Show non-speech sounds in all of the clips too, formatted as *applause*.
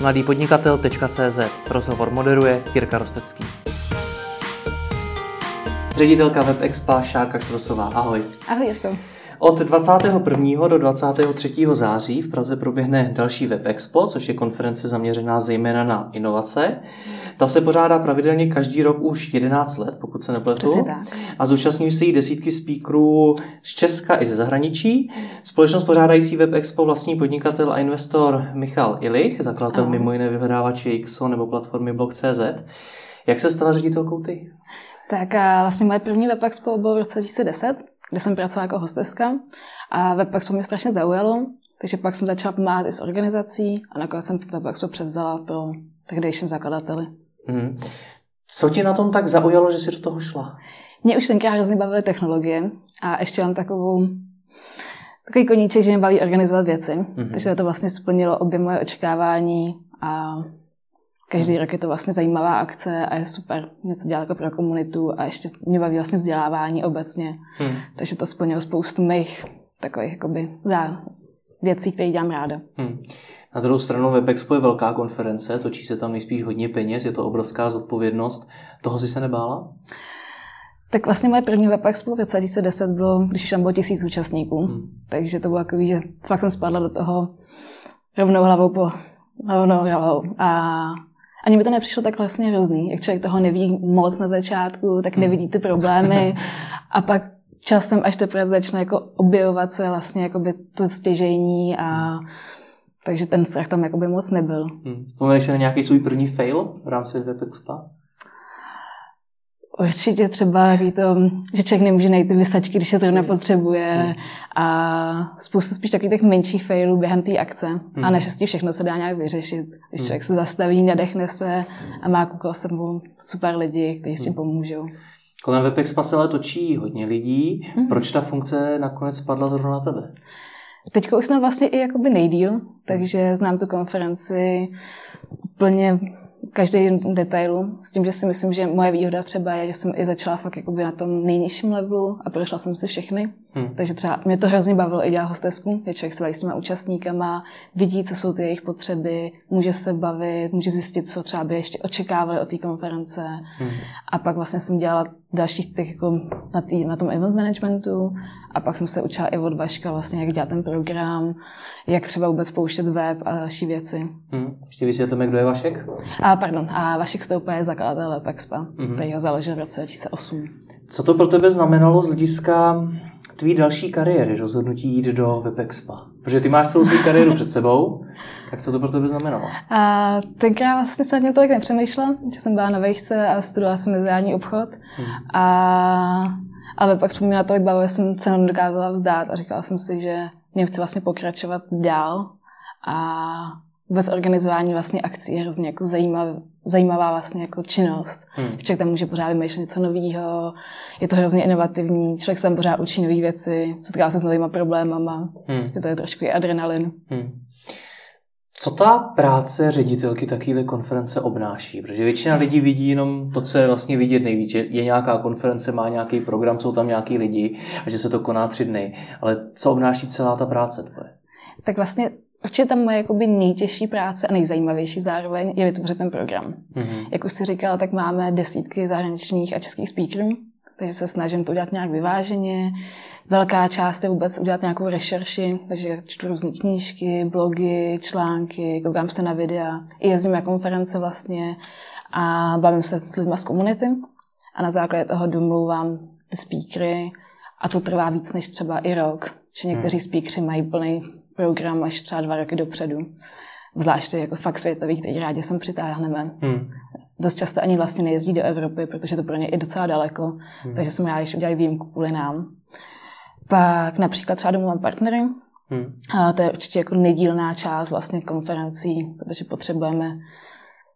mladýpodnikatel.cz Rozhovor moderuje Jirka Rostecký. Ředitelka WebExpa Šárka Štrosová. Ahoj. Ahoj Jirko. Od 21. do 23. září v Praze proběhne další WebExpo, což je konference zaměřená zejména na inovace. Ta se pořádá pravidelně každý rok už 11 let, pokud se nepletu. A zúčastní se jí desítky speakerů z Česka i ze zahraničí. Společnost pořádající WebExpo vlastní podnikatel a investor Michal Ilich, zakladatel Ahoj. mimo jiné vyhledávače XO nebo platformy Blog.cz. Jak se stala ředitelkou ty? Tak vlastně moje první WebExpo bylo v roce 2010 kde jsem pracovala jako hosteska a WebExpo mě strašně zaujalo, takže pak jsem začala pomáhat i s organizací a nakonec jsem WebExpo převzala pro tehdejším zakladateli. Hmm. Co tě na tom tak zaujalo, že jsi do toho šla? Mě už tenkrát hrozně bavily technologie a ještě mám takovou takový koníček, že mě baví organizovat věci. Mm-hmm. Takže to vlastně splnilo obě moje očekávání a Každý rok je to vlastně zajímavá akce a je super něco dělat jako pro komunitu a ještě mě baví vlastně vzdělávání obecně. Hmm. Takže to splnilo spoustu mých takových jakoby za věcí, které dělám ráda. Hmm. Na druhou stranu WebExpo je velká konference, točí se tam nejspíš hodně peněz, je to obrovská zodpovědnost. Toho si se nebála? Tak vlastně moje první WebExpo v roce 2010 bylo, když už tam bylo tisíc účastníků. Hmm. Takže to bylo takový, že fakt jsem spadla do toho rovnou hlavou po rovnou hlavou. A ani mi to nepřišlo tak vlastně hrozný. Jak člověk toho neví moc na začátku, tak hmm. nevidí ty problémy *laughs* a pak časem až teprve začne jako objevovat se vlastně jakoby to stěžení a takže ten strach tam jakoby moc nebyl. Hmm. Vzpomeneš si na nějaký svůj první fail v rámci WebExpa? Určitě třeba ví to, že člověk nemůže najít ty vysačky, když je zrovna hmm. potřebuje hmm. a spoustu spíš takových těch menších failů během té akce. Hmm. A naštěstí všechno se dá nějak vyřešit. Když člověk se zastaví, nadechne se a má kolem sebou super lidi, kteří s tím pomůžou. Kolem WebExpa se ale točí hodně lidí. Hmm. Proč ta funkce nakonec spadla zrovna na tebe? Teďka už jsem vlastně i jakoby nejdíl, takže znám tu konferenci úplně každý detailu, s tím, že si myslím, že moje výhoda třeba je, že jsem i začala fakt jakoby na tom nejnižším levelu a prošla jsem si všechny. Hmm. Takže třeba mě to hrozně bavilo i dělat hostesku, že člověk se baví s těma účastníkama, vidí, co jsou ty jejich potřeby, může se bavit, může zjistit, co třeba by ještě očekávali od té konference. Hmm. A pak vlastně jsem dělala dalších těch jako na, tý, na tom event managementu a pak jsem se učila i od Vaška vlastně, jak dělat ten program, jak třeba vůbec pouštět web a další věci. Hmm. Ještě vysvětlíme, kdo je Vašek? A pardon, a Vašek Stoupa je zakladatel WebExpa, hmm. který ho založil v roce 2008. Co to pro tebe znamenalo z hlediska tvý další kariéry, rozhodnutí jít do WebExpa? Protože ty máš celou svou kariéru před sebou, tak co to pro tebe znamenalo? A tenkrát vlastně jsem mě tolik nepřemýšlela, že jsem byla na vejšce a studovala jsem mezinárodní obchod. Hmm. A, ale pak vzpomínala to, jak bavila jsem cenu nedokázala vzdát a říkala jsem si, že mě chci vlastně pokračovat dál. A vůbec organizování vlastně akcí je hrozně jako zajímavá, zajímavá vlastně jako činnost. Hmm. Člověk tam může pořád vymýšlet něco nového, je to hrozně inovativní, člověk se tam pořád učí nové věci, setká se s novými problémama, hmm. je to je trošku i adrenalin. Hmm. Co ta práce ředitelky takovéhle konference obnáší? Protože většina lidí vidí jenom to, co je vlastně vidět nejvíc, že je nějaká konference, má nějaký program, jsou tam nějaký lidi a že se to koná tři dny. Ale co obnáší celá ta práce tvoje? Tak vlastně Určitě tam moje jakoby nejtěžší práce a nejzajímavější zároveň je vytvořit ten program. Mm-hmm. Jak už jsi říkala, tak máme desítky zahraničních a českých speakerů, takže se snažím to udělat nějak vyváženě. Velká část je vůbec udělat nějakou rešerši, takže čtu různé knížky, blogy, články, koukám se na videa, i jezdím na konference vlastně a bavím se s lidmi z komunity a na základě toho domluvám ty speakery a to trvá víc než třeba i rok. Že někteří hmm. speakery mají plný program až třeba dva roky dopředu. Zvláště jako fakt světový, který rádi sem přitáhneme. Hmm. Dost často ani vlastně nejezdí do Evropy, protože to pro ně je docela daleko, hmm. takže jsem rádi, když udělají výjimku kvůli nám. Pak například třeba domů mám partnery, hmm. a to je určitě jako nedílná část vlastně konferencí, protože potřebujeme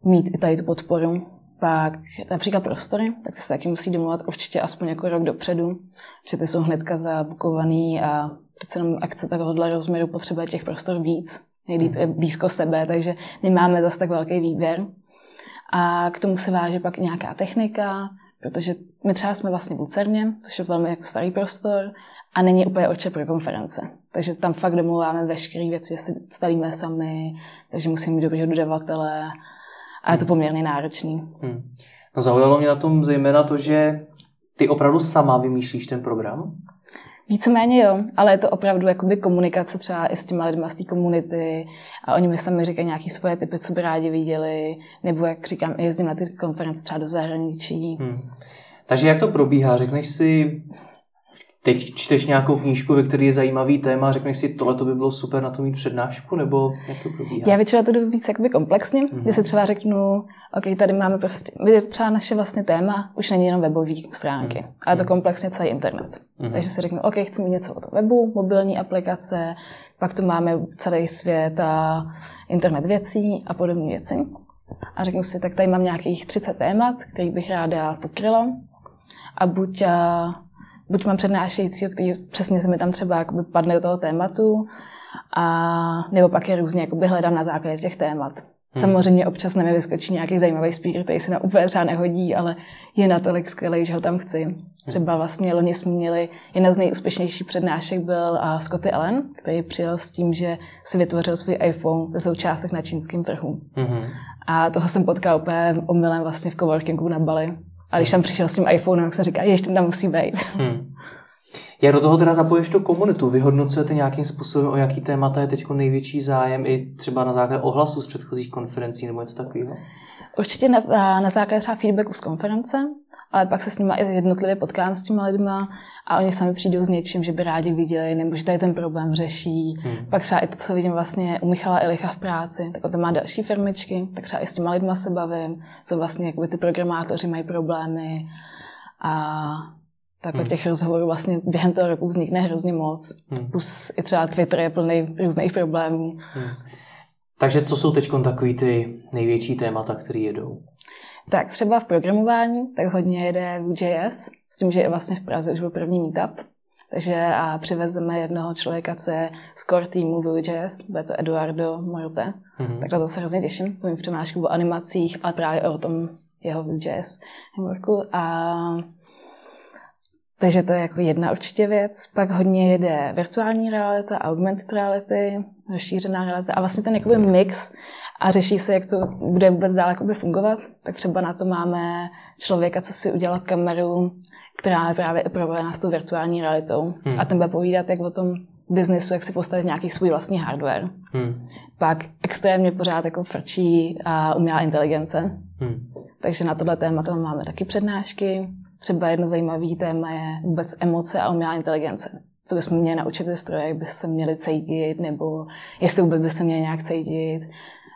mít i tady tu podporu. Pak například prostory, tak ty se taky musí domluvat určitě aspoň jako rok dopředu, že ty jsou hnedka zabukovaný a přece jenom akce takovéhle rozměru potřebuje těch prostor víc, nejlíp je blízko sebe, takže nemáme zase tak velký výběr. A k tomu se váže pak nějaká technika, protože my třeba jsme vlastně v Lucerně, což je velmi jako starý prostor, a není úplně oče pro konference. Takže tam fakt domluváme veškeré věci, si stavíme sami, takže musím mít dobrého dodavatele a je to poměrně náročný. Hmm. No zaujalo mě na tom zejména to, že ty opravdu sama vymýšlíš ten program? Víceméně jo, ale je to opravdu jakoby komunikace třeba i s těma lidmi z té komunity a oni mi sami říkají nějaké svoje typy, co by rádi viděli, nebo jak říkám, jezdím na ty konference třeba do zahraničí. Hmm. Takže jak to probíhá? Řekneš si, teď čteš nějakou knížku, ve které je zajímavý téma a řekneš si, tohle to by bylo super na to mít přednášku, nebo jak to probíhá? Já většinou to jdu víc jakoby komplexně, mm-hmm. že si třeba řeknu, OK, tady máme prostě, je třeba naše vlastně téma, už není jenom webové stránky, mm-hmm. ale to komplexně celý internet. Mm-hmm. Takže si řeknu, OK, chci mít něco o tom webu, mobilní aplikace, pak tu máme celý svět a internet věcí a podobné věci. A řeknu si, tak tady mám nějakých 30 témat, který bych ráda pokryla. A buď buď mám přednášejícího, který přesně se mi tam třeba jakoby padne do toho tématu, a nebo pak je různě jakoby hledám na základě těch témat. Hmm. Samozřejmě občas na mě vyskočí nějaký zajímavý speaker, který se na úplně třeba nehodí, ale je natolik skvělý, že ho tam chci. Třeba vlastně loni jsme měli, jedna z nejúspěšnějších přednášek byl a Scotty Allen, který přijel s tím, že si vytvořil svůj iPhone ze součástek na čínském trhu. Hmm. A toho jsem potkal úplně omylem vlastně v coworkingu na Bali. A když tam přišel s tím iPhonem, tak jsem říkal, ještě tam musí být. *laughs* Hmm. Jak do toho teda zapoješ tu komunitu? Vyhodnocujete nějakým způsobem, o jaký témata je teď největší zájem i třeba na základě ohlasu z předchozích konferencí nebo něco takového? Určitě na, na základě třeba feedbacku z konference, ale pak se s nimi jednotlivě potkám s těma lidma a oni sami přijdou s něčím, že by rádi viděli, nebo že tady ten problém řeší. Hmm. Pak třeba i to, co vidím vlastně u Michala Elicha v práci, tak on má další firmičky, tak třeba i s těma lidma se bavím, co vlastně jakoby ty programátoři mají problémy a takhle hmm. těch rozhovorů vlastně během toho roku vznikne hrozně moc. Hmm. Plus i třeba Twitter je plný různých problémů. Hmm. Takže co jsou teď takový ty největší témata, které jedou? Tak třeba v programování, tak hodně jede Vue.js, s tím, že je vlastně v Praze už byl první meetup. Takže a přivezeme jednoho člověka, co je z core týmu Vue.js, bude to Eduardo Morote. Mm-hmm. Tak na to se hrozně těším, to mi přednášku o animacích, ale právě o tom jeho Vue.js frameworku. A takže to je jako jedna určitě věc. Pak hodně jede virtuální realita, augmented reality, rozšířená realita a vlastně ten jakoby mix a řeší se, jak to bude vůbec dál fungovat. Tak třeba na to máme člověka, co si udělal kameru, která je právě propojená s tou virtuální realitou. Hmm. A ten bude povídat, jak o tom biznesu, jak si postavit nějaký svůj vlastní hardware. Hmm. Pak extrémně pořád jako frčí a umělá inteligence. Hmm. Takže na tohle téma tam máme taky přednášky. Třeba jedno zajímavé téma je vůbec emoce a umělá inteligence. Co bychom měli naučit ze stroje, jak by se měli cítit, nebo jestli vůbec by se měli nějak cítit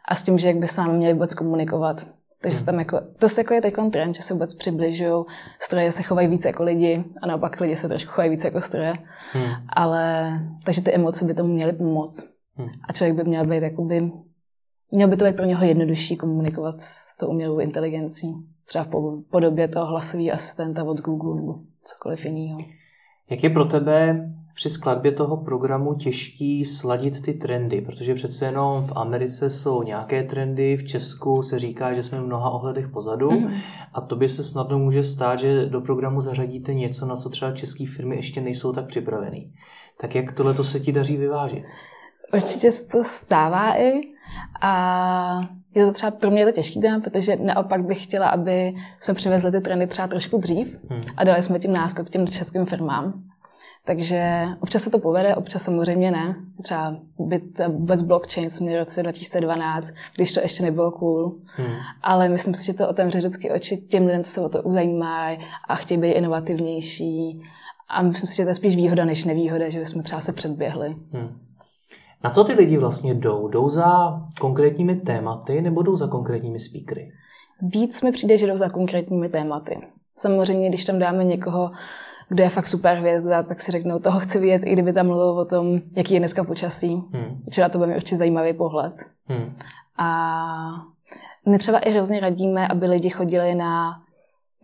a s tím, že jak by s vámi měli vůbec komunikovat. Takže hmm. tam jako, to se jako je teď trend, že se vůbec přibližují, stroje se chovají více jako lidi a naopak lidi se trošku chovají více jako stroje. Hmm. Ale, takže ty emoce by tomu měly pomoct. Hmm. A člověk by měl být jakoby, měl by to být pro něho jednodušší komunikovat s tou umělou inteligencí. Třeba v podobě toho hlasového asistenta od Google nebo cokoliv jiného. Jak je pro tebe při skladbě toho programu těžký sladit ty trendy, protože přece jenom v Americe jsou nějaké trendy, v Česku se říká, že jsme v mnoha ohledech pozadu mm. a to by se snadno může stát, že do programu zařadíte něco, na co třeba české firmy ještě nejsou tak připravený. Tak jak tohle to se ti daří vyvážit? Určitě se to stává i a je to třeba pro mě to těžký téma, protože naopak bych chtěla, aby jsme přivezli ty trendy třeba trošku dřív hmm. a dali jsme tím náskok těm českým firmám. Takže občas se to povede, občas samozřejmě ne. Třeba byt vůbec blockchain, co měl v roce 2012, když to ještě nebylo cool. Hmm. Ale myslím si, že to otevře vždycky oči těm lidem, co se o to zajímají a chtějí být inovativnější. A myslím si, že to je spíš výhoda než nevýhoda, že jsme třeba se předběhli. Hmm. Na co ty lidi vlastně jdou? Jdou za konkrétními tématy nebo jdou za konkrétními speakery? Víc mi přijde, že jdou za konkrétními tématy. Samozřejmě, když tam dáme někoho, kdo je fakt super hvězda, tak si řeknou, toho chci vidět, i kdyby tam mluvil o tom, jaký je dneska počasí. Hmm. Čili to bude mi určitě zajímavý pohled. Hmm. A my třeba i hrozně radíme, aby lidi chodili na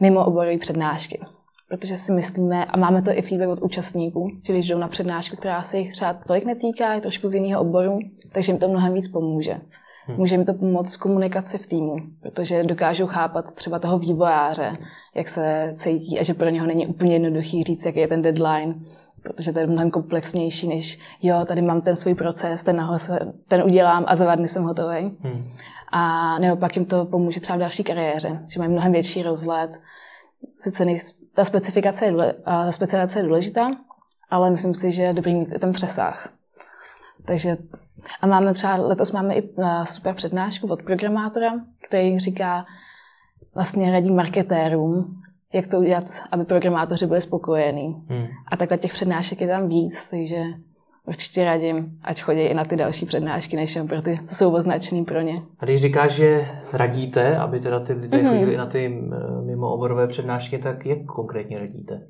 mimo oborové přednášky. Protože si myslíme, a máme to i feedback od účastníků, že když jdou na přednášku, která se jich třeba tolik netýká, je trošku z jiného oboru, takže jim to mnohem víc pomůže. Hmm. Může jim to pomoct v komunikaci v týmu, protože dokážou chápat třeba toho vývojáře, jak se cítí a že pro něho není úplně jednoduchý říct, jaký je ten deadline, protože to je mnohem komplexnější, než jo, tady mám ten svůj proces, ten, se, ten udělám a za dva dny jsem hotový. Hmm. A nebo pak jim to pomůže třeba v další kariéře, že mají mnohem větší rozhled. Sice nej, ta specifikace je, ta specializace je důležitá, ale myslím si, že je dobrý mít ten přesah. Takže a máme třeba, letos máme i super přednášku od programátora, který říká, vlastně radí marketérům, jak to udělat, aby programátoři byli spokojení. Hmm. A takhle těch přednášek je tam víc, takže určitě radím, ať chodí i na ty další přednášky, než jen pro ty, co jsou označený pro ně. A když říkáš, že radíte, aby teda ty lidé mm-hmm. chodili na ty mimo oborové přednášky, tak jak konkrétně radíte?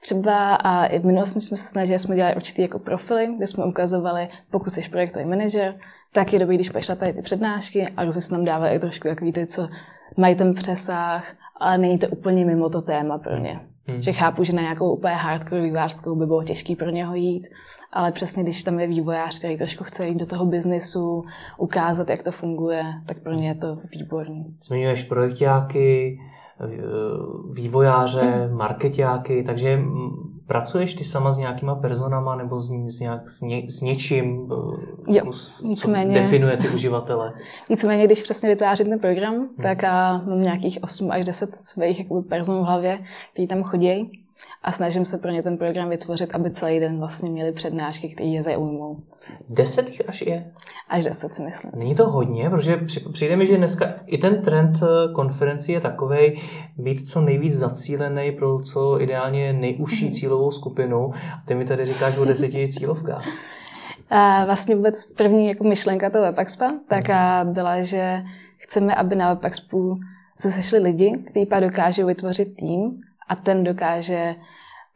Třeba a i v minulosti jsme se snažili, jsme dělali určitý jako profily, kde jsme ukazovali, pokud jsi projektový manažer, tak je dobrý, když půjdeš na tady ty přednášky a různě se nám dávají trošku jak víte, co mají ten přesah, ale není to úplně mimo to téma pro ně. Hmm. Že chápu, že na nějakou úplně hardcore vývářskou by bylo těžké pro něho jít, ale přesně když tam je vývojář, který trošku chce jít do toho biznesu, ukázat, jak to funguje, tak pro ně je to výborný. Zmiňuješ projektáky, vývojáře, marketáky, takže pracuješ ty sama s nějakýma personama nebo s, s, nějak, s, ně, s něčím, eh, jo, co definuje ty uživatele? *laughs* Nicméně, když přesně vytvářím ten program, hmm. tak a mám nějakých 8 až 10 svých jakoby, person v hlavě, kteří tam chodí a snažím se pro ně ten program vytvořit, aby celý den vlastně měli přednášky, které je zaujmou. Deset jich až je? Až deset si myslím. Není to hodně, protože přijde mi, že dneska i ten trend eh, konferenci je takový být co nejvíc zacílený pro co ideálně nejužší mm-hmm. cílovou skupinu. A ty mi tady říkáš o deseti cílovkách. *laughs* A vlastně vůbec první jako myšlenka toho WebExpa tak mm. byla, že chceme, aby na WebExpu se sešli lidi, kteří pak dokážou vytvořit tým, a ten dokáže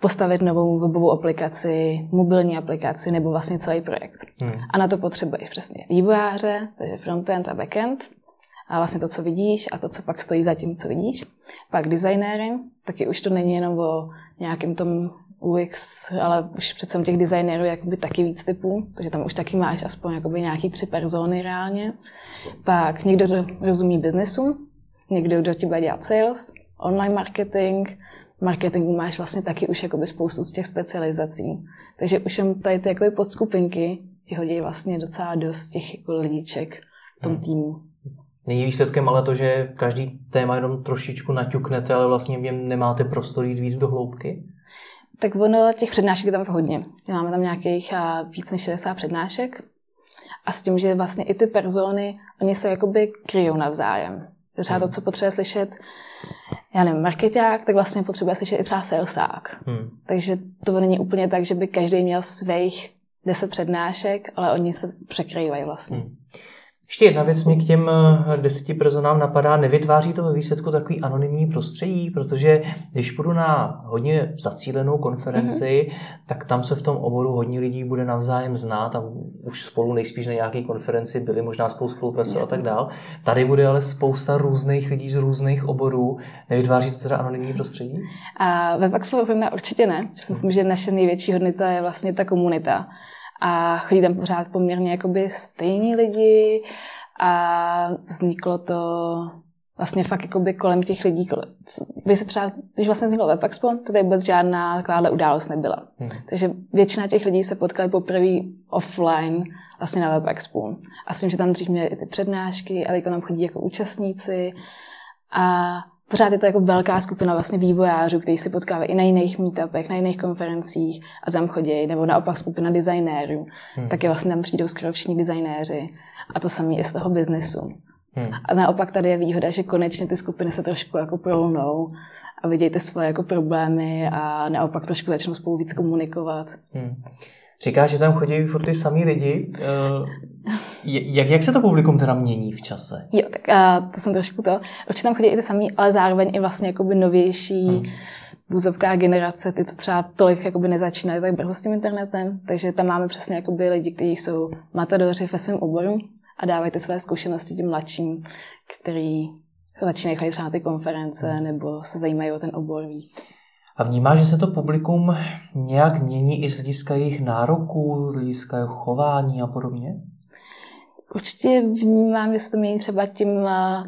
postavit novou webovou aplikaci, mobilní aplikaci nebo vlastně celý projekt. Hmm. A na to potřebuješ přesně vývojáře, takže frontend a backend, a vlastně to, co vidíš a to, co pak stojí za tím, co vidíš. Pak designéry, taky už to není jenom o nějakém tom UX, ale už přece těch designérů jakoby taky víc typů, protože tam už taky máš aspoň jakoby nějaký tři persony reálně. Pak někdo, kdo rozumí biznesu, někdo, kdo ti bude dělat sales, online marketing, marketingu máš vlastně taky už jakoby spoustu z těch specializací. Takže už jen tady ty jakoby podskupinky ti hodí vlastně docela dost těch jako lidíček v tom hmm. týmu. Není výsledkem ale to, že každý téma jenom trošičku naťuknete, ale vlastně v něm nemáte prostor jít víc do hloubky? Tak ono, těch přednášek je tam hodně. Máme tam nějakých víc než 60 přednášek. A s tím, že vlastně i ty persony, oni se jakoby kryjou navzájem. Třeba to, hmm. co potřebuje slyšet já nevím, marketák, tak vlastně potřebuje slyšet i třeba salesák. Hmm. Takže to není úplně tak, že by každý měl svých deset přednášek, ale oni se překrývají vlastně. Hmm. Ještě jedna věc mě k těm eh, deseti personám napadá, nevytváří to ve výsledku takový anonymní prostředí, protože když půjdu na hodně zacílenou konferenci, mm-hmm. tak tam se v tom oboru hodně lidí bude navzájem znát a už spolu nejspíš na nějaké konferenci byli, možná spolu spolupracovat a tak dál. Tady bude ale spousta různých lidí z různých oborů. Nevytváří to teda anonymní prostředí? A ve Paxpo určitě ne. Myslím, že naše největší hodnota je vlastně ta komunita a chodí tam pořád poměrně jakoby stejní lidi a vzniklo to vlastně fakt jakoby kolem těch lidí. Když se třeba, když vlastně vzniklo Web Expo, to tady vůbec žádná takováhle událost nebyla. Hmm. Takže většina těch lidí se potkali poprvé offline vlastně na Web Expo. A s tím, že tam dřív měli i ty přednášky a teď tam chodí jako účastníci. A pořád je to jako velká skupina vlastně vývojářů, kteří si potkávají i na jiných meetupech, na jiných konferencích a tam chodí, nebo naopak skupina designérů. Hmm. je vlastně tam přijdou skoro všichni designéři. A to samé je z toho biznesu. Hmm. A naopak tady je výhoda, že konečně ty skupiny se trošku jako prolnou a vidějte svoje jako problémy a naopak trošku začnou spolu víc komunikovat. Hmm. Říkáš, že tam chodí furt ty samý lidi. Uh, jak, jak se to publikum teda mění v čase? Jo, tak uh, to jsem trošku to. Určitě tam chodí i ty samý, ale zároveň i vlastně jakoby novější hmm. vůzovká generace, ty, co třeba tolik jakoby nezačínají tak brzo s tím internetem. Takže tam máme přesně jakoby lidi, kteří jsou matadoři ve svém oboru a dávají ty své zkušenosti tím mladším, který začínají chodit třeba na ty konference hmm. nebo se zajímají o ten obor víc. A vnímá, že se to publikum nějak mění i z hlediska jejich nároků, z hlediska jejich chování a podobně? Určitě vnímám, že se to mění třeba tím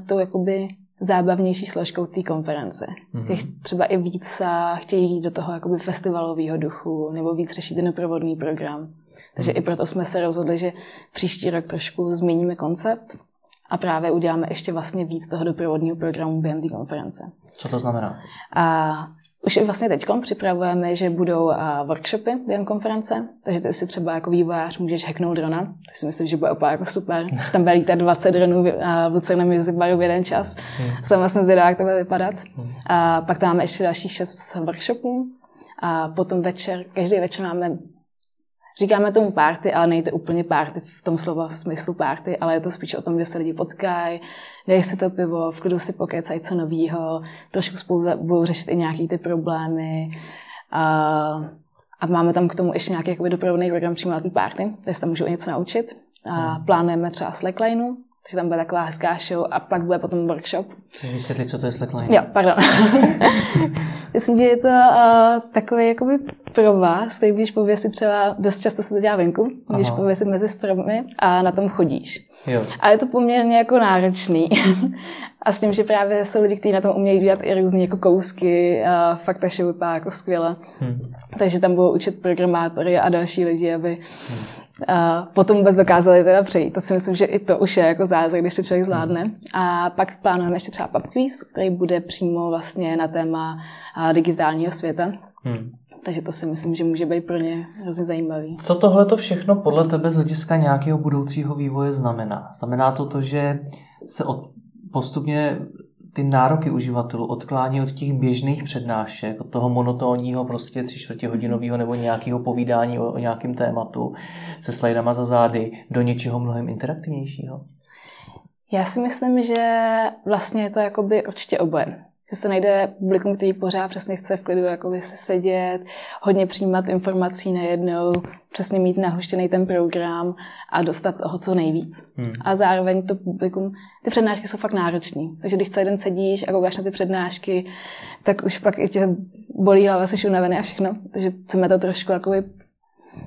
tou jakoby zábavnější složkou té konference. Mm-hmm. Třeba i víc chtějí jít do toho jakoby festivalového duchu nebo víc řešit ten doprovodný program. Takže mm-hmm. i proto jsme se rozhodli, že příští rok trošku změníme koncept a právě uděláme ještě vlastně víc toho doprovodního programu během té konference. Co to znamená? A už i vlastně teď připravujeme, že budou workshopy během konference, takže ty si třeba jako vývojář můžeš hacknout drona, to si myslím, že bude úplně jako super, *laughs* že tam lítat 20 dronů v Lucerném Music Baru v jeden čas. Hmm. Jsem vlastně zvědavá, jak to bude vypadat. Hmm. A pak tam máme ještě dalších 6 workshopů a potom večer, každý večer máme Říkáme tomu party, ale nejde úplně party v tom slova v smyslu party, ale je to spíš o tom, že se lidi potkají, dají si to pivo, v klidu si pokecají co novýho, trošku spolu budou řešit i nějaký ty problémy. A, a máme tam k tomu ještě nějaký jakoby doprovodný program přímo na té party, takže tam můžu i něco naučit. A hmm. plánujeme třeba slacklineu, takže tam bude taková hezká show a pak bude potom workshop. Chceš vysvětlit, co to je slackline? Jo, pardon. *laughs* Myslím, že je to uh, takový jakoby pro vás, který když pověsit třeba, dost často se to dělá venku, když pověsit mezi stromy a na tom chodíš. Jo. A je to poměrně jako náročný. *laughs* a s tím, že právě jsou lidi, kteří na tom umějí dělat i různé jako kousky, a fakt ta show vypadá jako skvěle. Hmm. Takže tam budou učit programátory a další lidi, aby hmm. a potom vůbec dokázali teda přejít. To si myslím, že i to už je jako zázrak, když to člověk zvládne. Hmm. A pak plánujeme ještě třeba pub quiz, který bude přímo vlastně na téma digitálního světa. Hmm. Takže to si myslím, že může být pro ně hrozně zajímavý. Co tohle to všechno podle tebe z hlediska nějakého budoucího vývoje znamená? Znamená to to, že se od, postupně ty nároky uživatelů odklání od těch běžných přednášek, od toho monotónního prostě tři čtvrtě hodinového nebo nějakého povídání o, o nějakém tématu se slajdama za zády do něčeho mnohem interaktivnějšího? Já si myslím, že vlastně je to jakoby určitě oboje že se najde publikum, který pořád přesně chce v klidu jako si sedět, hodně přijímat informací najednou, přesně mít nahuštěný ten program a dostat toho co nejvíc. Hmm. A zároveň to publikum, ty přednášky jsou fakt náročné. Takže když celý den sedíš a koukáš na ty přednášky, tak už pak i tě bolí hlava, jsi unavený a všechno. Takže chceme to trošku jakoby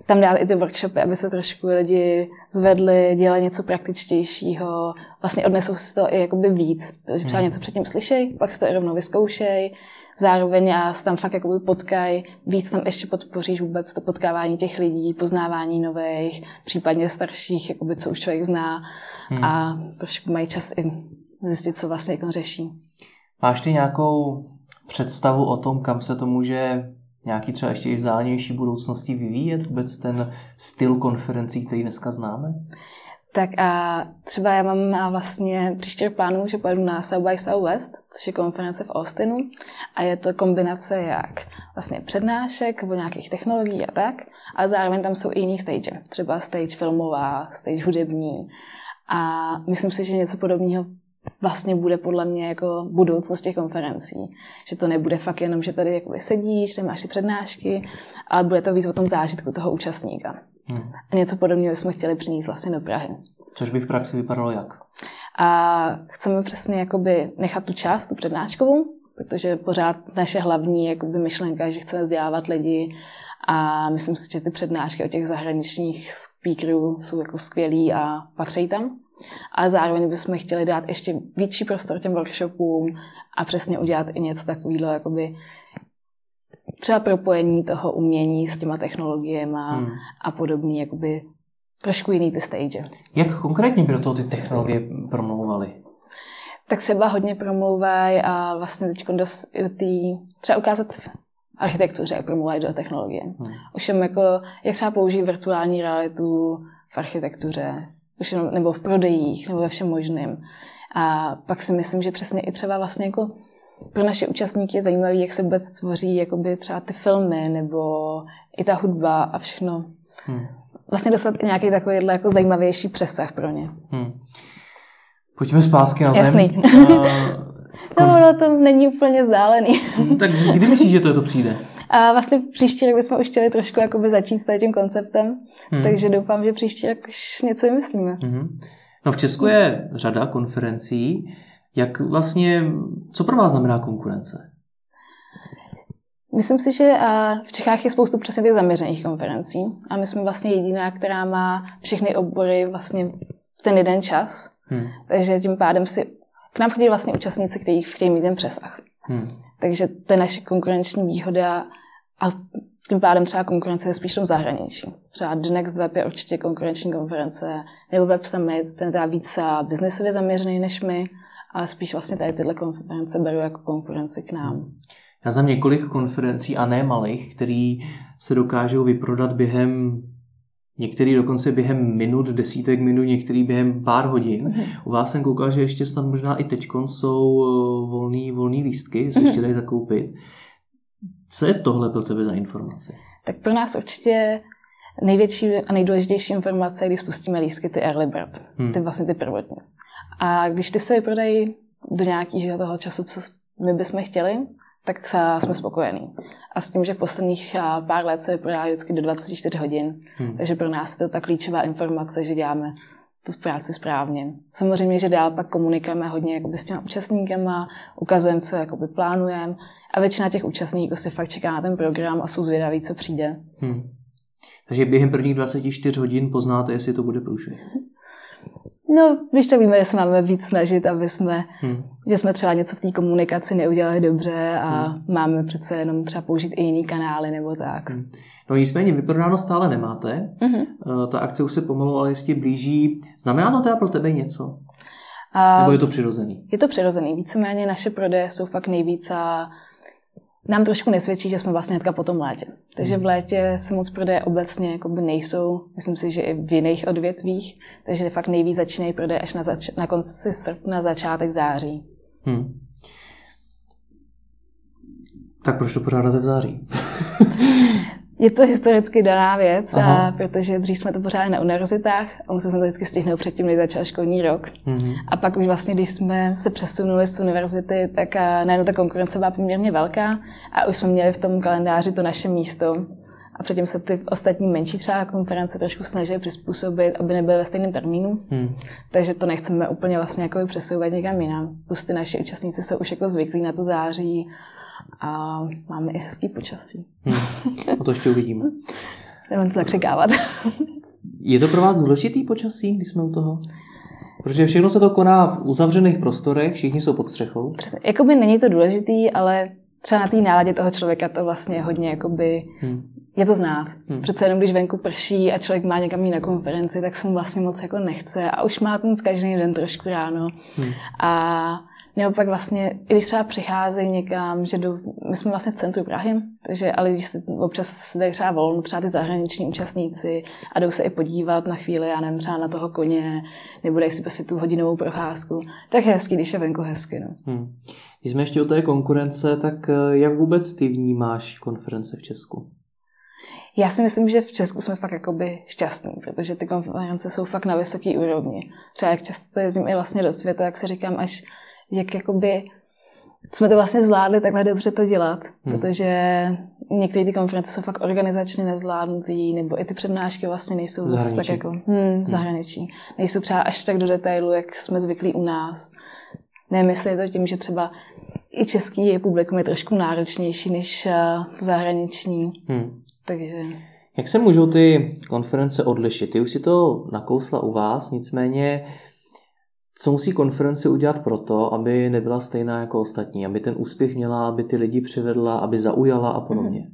tam dát i ty workshopy, aby se trošku lidi zvedli, dělali něco praktičtějšího, vlastně odnesou si to i jakoby víc, že třeba hmm. něco předtím slyšej, pak si to i rovnou vyzkoušej, zároveň a se tam fakt jakoby potkaj, víc tam ještě podpoříš vůbec to potkávání těch lidí, poznávání nových, případně starších, jakoby, co už člověk zná hmm. a trošku mají čas i zjistit, co vlastně jako řeší. Máš ty nějakou představu o tom, kam se to může nějaký třeba ještě i vzdálenější budoucnosti vyvíjet vůbec ten styl konferencí, který dneska známe? Tak a třeba já mám vlastně příští plánu, že pojedu na South by Southwest, což je konference v Austinu a je to kombinace jak vlastně přednášek o nějakých technologií a tak, a zároveň tam jsou i jiný stage, třeba stage filmová, stage hudební a myslím si, že něco podobného vlastně bude podle mě jako budoucnost těch konferencí. Že to nebude fakt jenom, že tady jakoby sedíš, nemáš ty přednášky, ale bude to víc o tom zážitku toho účastníka. Hmm. A něco podobného jsme chtěli přinést vlastně do Prahy. Což by v praxi vypadalo jak? A chceme přesně jakoby nechat tu část, tu přednáškovou, protože pořád naše hlavní jakoby myšlenka je, že chceme vzdělávat lidi a myslím si, že ty přednášky o těch zahraničních speakerů jsou jako skvělý a patří tam. Ale zároveň bychom chtěli dát ještě větší prostor těm workshopům a přesně udělat i něco takového, jakoby třeba propojení toho umění s těma technologiemi hmm. a podobný, jakoby trošku jiný ty stage. Jak konkrétně by do toho ty technologie promlouvaly? Tak třeba hodně promlouvají a vlastně teď dost do tý, třeba ukázat v architektuře, jak promlouvají do technologie. Hmm. Už jako, jak třeba použít virtuální realitu v architektuře, už jenom, nebo v prodejích, nebo ve všem možném. A pak si myslím, že přesně i třeba vlastně jako pro naše účastníky je zajímavé, jak se vůbec tvoří jakoby třeba ty filmy, nebo i ta hudba a všechno. Hmm. Vlastně dostat i nějaký takovýhle jako zajímavější přesah pro ně. Hmm. Pojďme zpátky na zem. Jasný. *laughs* no, no, to není úplně vzdálený. tak kdy myslíš, že to, je to přijde? A vlastně příští rok bychom už chtěli trošku jakoby začít s tím konceptem, hmm. takže doufám, že příští rok už něco vymyslíme. Hmm. No v Česku je řada konferencí. Jak vlastně, co pro vás znamená konkurence? Myslím si, že v Čechách je spoustu přesně těch zaměřených konferencí a my jsme vlastně jediná, která má všechny obory vlastně ten jeden čas. Hmm. Takže tím pádem si k nám chodí vlastně účastníci, kteří chtějí mít ten přesah. Hmm. Takže to je naše konkurenční výhoda a tím pádem třeba konkurence je spíš v zahraničí. Třeba The Next Web je určitě konkurenční konference, nebo Web Summit, ten je víc biznesově zaměřený než my, a spíš vlastně tady tyhle konference beru jako konkurenci k nám. Já znám několik konferencí a ne malých, který se dokážou vyprodat během Některý dokonce během minut, desítek minut, některý během pár hodin. Mm-hmm. U vás jsem koukal, že ještě snad možná i teď jsou eh, volný, volný lístky, se mm-hmm. ještě dají zakoupit. Co je tohle pro tebe za informace? Tak pro nás určitě největší a nejdůležitější informace, když spustíme lístky, ty early bird, hmm. ty vlastně ty prvotní. A když ty se vyprodají do nějakého toho času, co my bychom chtěli, tak jsme spokojení. A s tím, že v posledních pár let se vyprodá vždycky do 24 hodin, hmm. takže pro nás je to ta klíčová informace, že děláme tu práci správně. Samozřejmě, že dál pak komunikujeme hodně jakoby, s těma účastníkama, ukazujeme, co jakoby, plánujeme a většina těch účastníků si fakt čeká na ten program a jsou zvědaví, co přijde. Hmm. Takže během prvních 24 hodin poznáte, jestli to bude průšvih. No, když to víme, že se máme víc snažit, aby jsme, hmm. že jsme třeba něco v té komunikaci neudělali dobře a hmm. máme přece jenom třeba použít i jiný kanály nebo tak. Hmm. No nicméně, vyprodáno stále nemáte. Hmm. Ta akce už se pomalu ale jistě blíží. Znamená to teda pro tebe něco? A nebo je to přirozený? Je to přirozený. Víceméně naše prodeje jsou fakt nejvíc a nám trošku nesvědčí, že jsme vlastně hnedka po tom létě. Takže v létě se moc prodeje obecně jakoby nejsou, myslím si, že i v jiných odvětvích, takže fakt nejvíc začínají prodeje až na, zač- na konci srpna, začátek září. Hmm. Tak proč to pořádáte v září? *laughs* Je to historicky daná věc, a protože dřív jsme to pořádali na univerzitách a museli jsme to vždycky stihnout předtím, než začal školní rok. Mm-hmm. A pak už vlastně, když jsme se přesunuli z univerzity, tak najednou ta konkurence byla poměrně velká a už jsme měli v tom kalendáři to naše místo. A předtím se ty ostatní menší třeba konference trošku snažili přizpůsobit, aby nebyly ve stejném termínu. Hmm. Takže to nechceme úplně vlastně jako přesouvat někam jinam. Plus ty naši účastníci jsou už jako zvyklí na to září a máme i hezký počasí. Hmm. A to ještě uvidíme. Nemám to zakřikávat. Je to pro vás důležitý počasí, když jsme u toho? Protože všechno se to koná v uzavřených prostorech, všichni jsou pod střechou. Přesně. Jakoby není to důležitý, ale třeba na té náladě toho člověka to vlastně hodně jakoby hmm. je to znát. Hmm. Přece jenom když venku prší a člověk má někam jít na konferenci, tak se mu vlastně moc jako nechce a už má ten každý den trošku ráno. Hmm. A nebo pak vlastně, i když třeba přicházejí někam, že jdu, my jsme vlastně v centru Prahy, takže ale když se občas dají třeba volno, třeba ty zahraniční účastníci a jdou se i podívat na chvíli, já nevím, třeba na toho koně, nebo dají si prostě tu hodinovou procházku, tak je hezký, když je venku hezky. No. Hmm. Když jsme ještě u té konkurence, tak eh, jak vůbec ty vnímáš konference v Česku? Já si myslím, že v Česku jsme fakt jakoby šťastní, protože ty konference jsou fakt na vysoké úrovni. Třeba jak často jezdím i vlastně do světa, jak se říkám, až jak jakoby jsme to vlastně zvládli takhle dobře to dělat, hmm. protože některé ty konference jsou fakt organizačně nezvládnutý, nebo i ty přednášky vlastně nejsou zase tak jako hm, v hmm. zahraničí. Nejsou třeba až tak do detailu, jak jsme zvyklí u nás. Je to tím, že třeba i český publikum je trošku náročnější než uh, zahraniční. Hmm. Takže... Jak se můžou ty konference odlišit? Ty už si to nakousla u vás, nicméně co musí konference udělat proto, aby nebyla stejná jako ostatní, aby ten úspěch měla, aby ty lidi přivedla, aby zaujala a podobně? Mhm.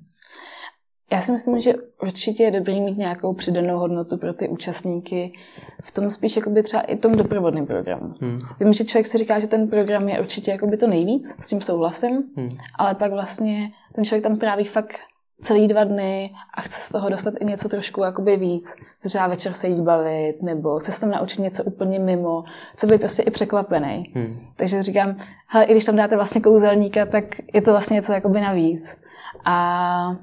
Já si myslím, že určitě je dobrý mít nějakou přidanou hodnotu pro ty účastníky v tom spíš jakoby třeba i tom doprovodném programu. Hmm. Vím, že člověk si říká, že ten program je určitě jakoby to nejvíc, s tím souhlasím, hmm. ale pak vlastně ten člověk tam stráví fakt celý dva dny a chce z toho dostat i něco trošku jakoby víc. Chce třeba večer se jít bavit, nebo chce se tam naučit něco úplně mimo, chce být prostě i překvapený. Hmm. Takže říkám, hele, i když tam dáte vlastně kouzelníka, tak je to vlastně něco jakoby navíc. A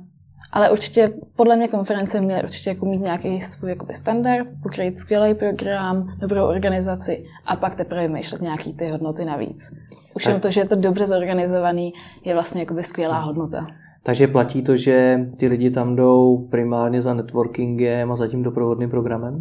ale určitě, podle mě konference měly určitě jako mít nějaký svůj jakoby standard, pokryt skvělý program, dobrou organizaci a pak teprve vymýšlet nějaký ty hodnoty navíc. Už jen to, že je to dobře zorganizovaný, je vlastně jakoby skvělá hodnota. Takže platí to, že ty lidi tam jdou primárně za networkingem a za tím doprovodným programem?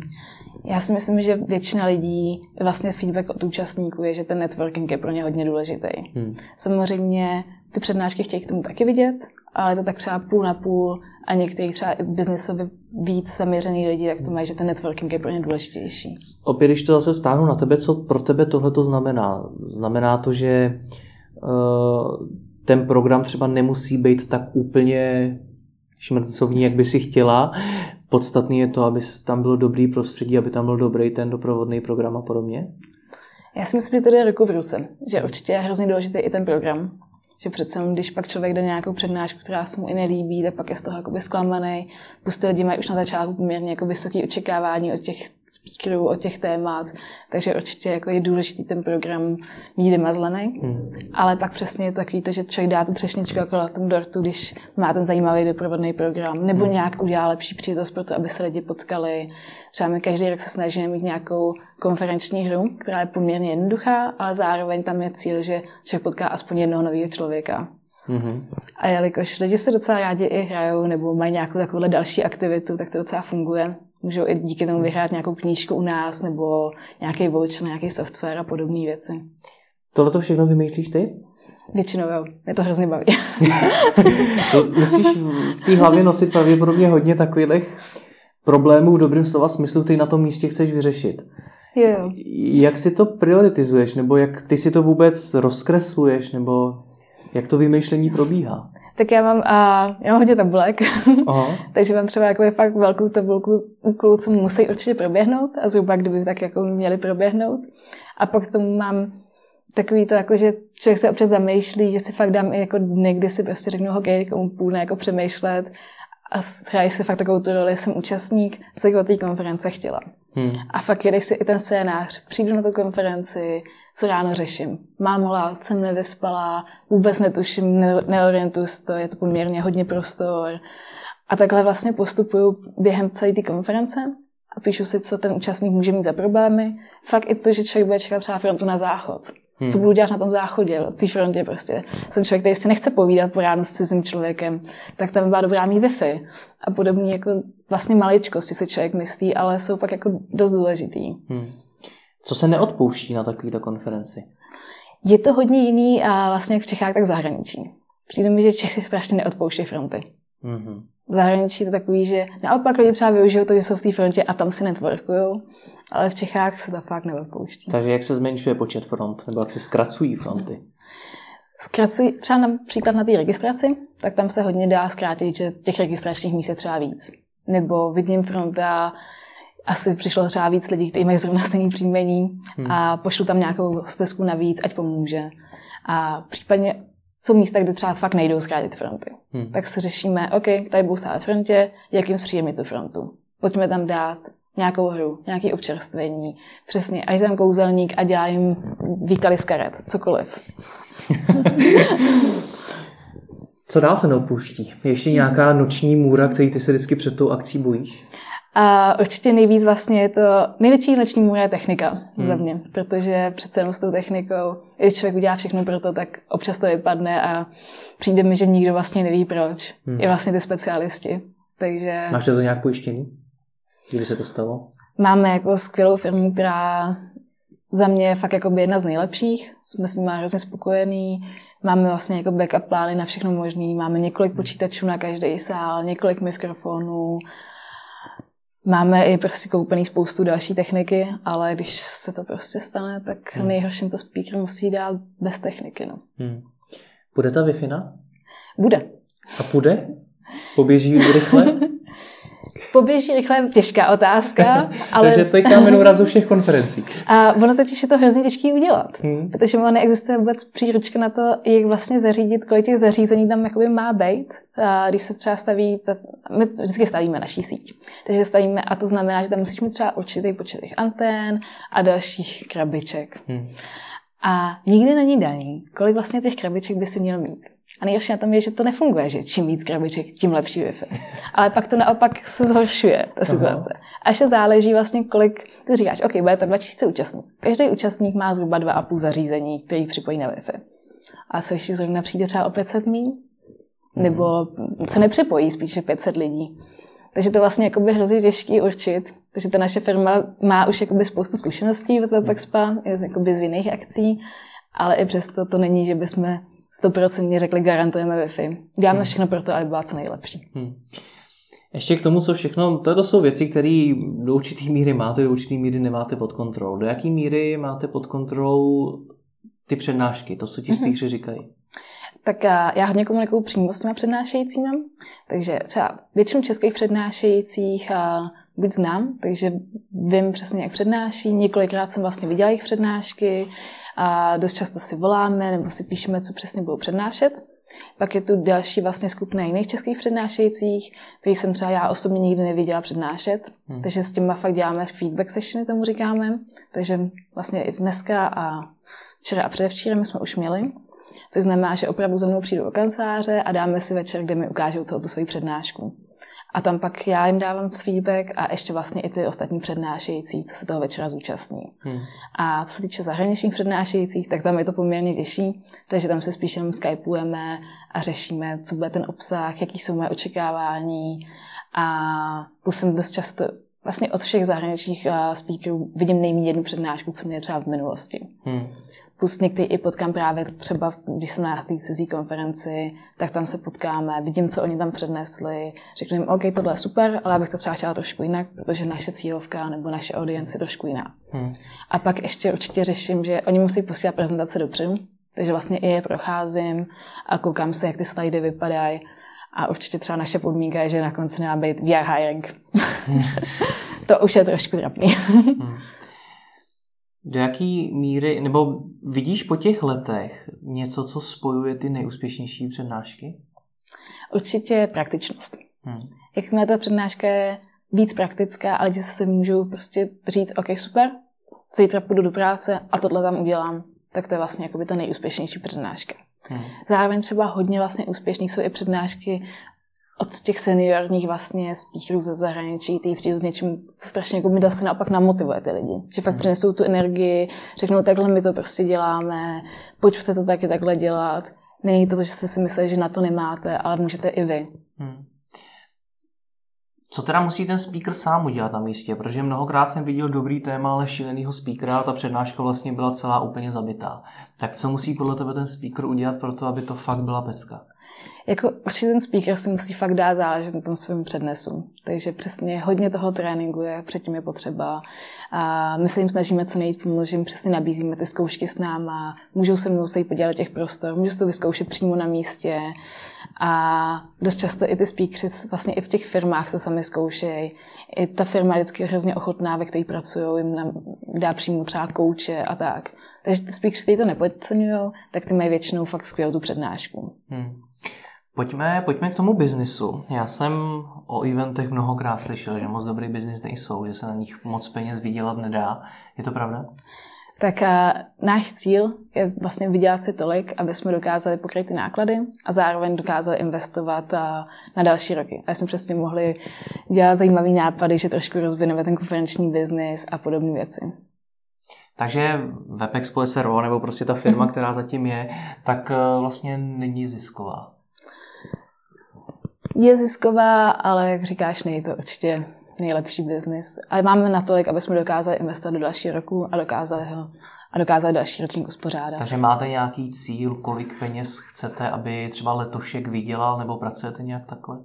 Já si myslím, že většina lidí, vlastně feedback od účastníků je, že ten networking je pro ně hodně důležitý. Hmm. Samozřejmě ty přednášky chtějí k tomu taky vidět, ale je to tak třeba půl na půl a někteří třeba i biznisově víc zaměřený lidi, jak to mají, že ten networking je pro ně důležitější. Opět, když to zase vstáhnu na tebe, co pro tebe tohle to znamená? Znamená to, že uh, ten program třeba nemusí být tak úplně šmrncovní, jak by si chtěla. Podstatný je to, aby tam bylo dobrý prostředí, aby tam byl dobrý ten doprovodný program a podobně? Já si myslím, že to jde ruku v ruce. Že určitě je hrozně důležitý i ten program. Že přece, když pak člověk jde nějakou přednášku, která se mu i nelíbí, tak pak je z toho jakoby zklamaný. Pusty lidi mají už na začátku poměrně jako vysoké očekávání od těch speakerů, od těch témat, takže určitě jako je důležitý ten program mít vymazlený. Hmm. Ale pak přesně je takový to, že člověk dá tu třešničku jako na tom dortu, když má ten zajímavý doprovodný program, nebo hmm. nějak udělá lepší příležitost pro to, aby se lidi potkali. Třeba my každý rok se snažíme mít nějakou konferenční hru, která je poměrně jednoduchá, ale zároveň tam je cíl, že člověk potká aspoň jednoho nového člověka. Mm-hmm. A jelikož lidi se docela rádi i hrajou nebo mají nějakou takovou další aktivitu, tak to docela funguje. Můžou i díky tomu vyhrát nějakou knížku u nás nebo nějaký voucher, nějaký software a podobné věci. Tohle to všechno vymýšlíš ty? Většinou jo, mě to hrozně baví. *laughs* to musíš v té hlavě nosit pravděpodobně hodně takových problémů v dobrým slova smyslu, který na tom místě chceš vyřešit. Jo. Jak si to prioritizuješ, nebo jak ty si to vůbec rozkresluješ, nebo jak to vymýšlení probíhá? Tak já mám, a, já mám hodně tabulek, *laughs* takže mám třeba jako fakt velkou tabulku úkolů, co musí určitě proběhnout a zhruba kdyby tak jako měli proběhnout. A pak k tomu mám takový to, jako, že člověk se občas zamýšlí, že si fakt dám i jako dny, kdy si prostě řeknu, OK, komu půl jako přemýšlet a hrají si fakt takovou tu roli, jsem účastník, co od té konference chtěla. Hmm. A fakt jedeš si i ten scénář, přijdu na tu konferenci, co ráno řeším. Mám hlad, jsem nevyspalá, vůbec netuším, ne- neorientuju se to, je to poměrně hodně prostor. A takhle vlastně postupuju během celé té konference a píšu si, co ten účastník může mít za problémy. Fakt i to, že člověk bude čekat třeba frontu na záchod. Hmm. Co budu dělat na tom záchodě, v té frontě prostě. Jsem člověk, který si nechce povídat po ránu s cizím člověkem, tak tam byla dobrá mít Wi-Fi. A podobně jako vlastně maličkosti si člověk myslí, ale jsou pak jako dost důležitý. Hmm. Co se neodpouští na takovýto konferenci? Je to hodně jiný a vlastně jak v Čechách, tak v zahraničí. Přijde mi, že Češi strašně neodpouštějí fronty. Mm-hmm. V zahraničí to takový, že naopak lidi třeba využijou to, že jsou v té frontě a tam si networkují, ale v Čechách se to fakt neodpouští. Takže jak se zmenšuje počet front, nebo jak se zkracují fronty? Zkracují třeba například na té registraci, tak tam se hodně dá zkrátit, že těch registračních míst je třeba víc. Nebo vidím fronta, asi přišlo třeba víc lidí, kteří mají zrovna stejný příjmení hmm. a pošlu tam nějakou stezku navíc, ať pomůže. A případně jsou místa, kde třeba fakt nejdou zkrátit fronty. Hmm. Tak si řešíme, OK, tady budu stát v frontě, jakým zpříjemně tu frontu. Pojďme tam dát nějakou hru, nějaké občerstvení. Přesně, až tam kouzelník a dělá jim výkaly z karet, cokoliv. *laughs* Co dál se neodpouští? Je ještě nějaká noční můra, který ty se vždycky před tou akcí bojíš? A určitě nejvíc vlastně je to, největší noční můra je technika hmm. za mě, protože přece jenom s tou technikou, když člověk udělá všechno pro to, tak občas to vypadne a přijde mi, že nikdo vlastně neví proč. Hmm. I vlastně ty specialisti. Takže... Máš to nějak pojištěný? Kdy se to stalo? Máme jako skvělou firmu, která za mě je fakt jako jedna z nejlepších. Jsme s nimi hrozně spokojení. Máme vlastně jako backup plány na všechno možné. Máme několik počítačů na každý sál, několik mikrofonů, Máme i prostě koupený spoustu další techniky, ale když se to prostě stane, tak hmm. nejhorším to speaker musí dát bez techniky. No. Hmm. Bude ta wi Bude. A půjde? Poběží rychle? *laughs* Poběží rychle, těžká otázka. *laughs* Ale... Takže to je kámen úrazu všech konferencí. A ono totiž je to hrozně těžké udělat, hmm. protože ono neexistuje vůbec příručka na to, jak vlastně zařídit, kolik těch zařízení tam jakoby má být. A když se třeba staví, ta... my vždycky stavíme naší síť. Takže stavíme, a to znamená, že tam musíš mít třeba určitý počet těch antén a dalších krabiček. Hmm. A nikdy není daný, kolik vlastně těch krabiček by si měl mít. A nejhorší na tom je, že to nefunguje, že čím víc krabiček, tím lepší Wi-Fi. Ale pak to naopak se zhoršuje, ta situace. Aha. A ještě záleží vlastně, kolik, ty říkáš, OK, bude to 2000 účastníků. Každý účastník má zhruba 2,5 zařízení, který připojí na Wi-Fi. A co ještě zrovna přijde třeba o 500 míň, nebo se nepřipojí spíš 500 lidí. Takže to vlastně jakoby hrozně těžký určit. Takže ta naše firma má už jakoby spoustu zkušeností z WebExpa, z, jakoby z jiných akcí, ale i přesto to není, že bychom stoprocentně řekli, garantujeme Wi-Fi. Děláme hmm. všechno pro to, aby byla co nejlepší. Hmm. Ještě k tomu, co všechno, to, jsou věci, které do určité míry máte, do určité míry nemáte pod kontrolou. Do jaké míry máte pod kontrolou ty přednášky, to, co ti mhm. spíše říkají? Tak já hodně komunikuju přímo s těma přednášejícími, takže třeba většinu českých přednášejících buď znám, takže vím přesně, jak přednáší. Několikrát jsem vlastně viděla jejich přednášky a dost často si voláme nebo si píšeme, co přesně budou přednášet. Pak je tu další vlastně skupina jiných českých přednášejících, který jsem třeba já osobně nikdy neviděla přednášet. Hmm. Takže s těma fakt děláme feedback sessiony, tomu říkáme. Takže vlastně i dneska a včera a předevčírem jsme už měli. Což znamená, že opravdu za mnou přijdu do kanceláře a dáme si večer, kde mi ukážou celou tu svoji přednášku. A tam pak já jim dávám feedback a ještě vlastně i ty ostatní přednášející, co se toho večera zúčastní. Hmm. A co se týče zahraničních přednášejících, tak tam je to poměrně těžší, takže tam se spíš jenom skypujeme a řešíme, co bude ten obsah, jaký jsou moje očekávání. A jsem dost často vlastně od všech zahraničních speakerů vidím nejméně jednu přednášku, co mě třeba v minulosti. Hmm. Plus někdy i potkám právě třeba, když jsem na té cizí konferenci, tak tam se potkáme, vidím, co oni tam přednesli, řeknu jim, OK, tohle je super, ale abych to třeba chtěla trošku jinak, protože naše cílovka nebo naše audience je trošku jiná. Hmm. A pak ještě určitě řeším, že oni musí posílat prezentace dopředu, takže vlastně i je procházím a koukám se, jak ty slidy vypadají. A určitě třeba naše podmínka je, že na konci nemá být VR hiring. *laughs* *laughs* to už je trošku trapný. hmm. Do jaký míry, nebo vidíš po těch letech něco, co spojuje ty nejúspěšnější přednášky? Určitě praktičnost. Hmm. Jakmile ta přednáška je víc praktická, ale že si můžu prostě říct, OK, super, zítra půjdu do práce a tohle tam udělám, tak to je vlastně jakoby ta nejúspěšnější přednáška. Hmm. Zároveň třeba hodně vlastně úspěšných jsou i přednášky od těch seniorních vlastně speakerů ze zahraničí, ty přijdu s něčím, co strašně jako mi zase naopak namotivuje ty lidi. Že fakt hmm. přinesou tu energii, řeknou, takhle my to prostě děláme, pojďte to taky takhle dělat. Není to, že jste si mysleli, že na to nemáte, ale můžete i vy. Hmm. Co teda musí ten speaker sám udělat na místě? Protože mnohokrát jsem viděl dobrý téma, ale šílenýho speakera a ta přednáška vlastně byla celá úplně zabitá. Tak co musí podle tebe ten speaker udělat pro to, aby to fakt byla pecka? Jako určitě ten speaker si musí fakt dát záležet na tom svém přednesu. Takže přesně hodně toho tréninku je, předtím je potřeba. A my se jim snažíme co nejvíc pomoct, že jim přesně nabízíme ty zkoušky s náma, můžou se mnou se jít podívat do těch prostor, můžou to vyzkoušet přímo na místě. A dost často i ty speakery vlastně i v těch firmách se sami zkoušejí. I ta firma je vždycky hrozně ochotná, ve které pracují, jim dá přímo třeba kouče a tak. Takže ty speakery, kteří to nepodceňují, tak ty mají většinou fakt skvělou tu přednášku. Hmm. Pojďme, pojďme k tomu biznisu. Já jsem o eventech mnohokrát slyšel, že moc dobrý biznis nejsou, že se na nich moc peněz vydělat nedá. Je to pravda? Tak a, náš cíl je vlastně vydělat si tolik, aby jsme dokázali pokryt ty náklady a zároveň dokázali investovat a, na další roky. A jsme přesně mohli dělat zajímavé nápady, že trošku rozvineme ten konferenční biznis a podobné věci. Takže WebExpo SRO, nebo prostě ta firma, mm-hmm. která zatím je, tak e, vlastně není zisková je zisková, ale jak říkáš, není to určitě nejlepší biznis. Ale máme natolik, aby jsme dokázali investovat do dalšího roku a dokázali ho a dokázali další ročník uspořádat. Takže máte nějaký cíl, kolik peněz chcete, aby třeba letošek vydělal, nebo pracujete nějak takhle?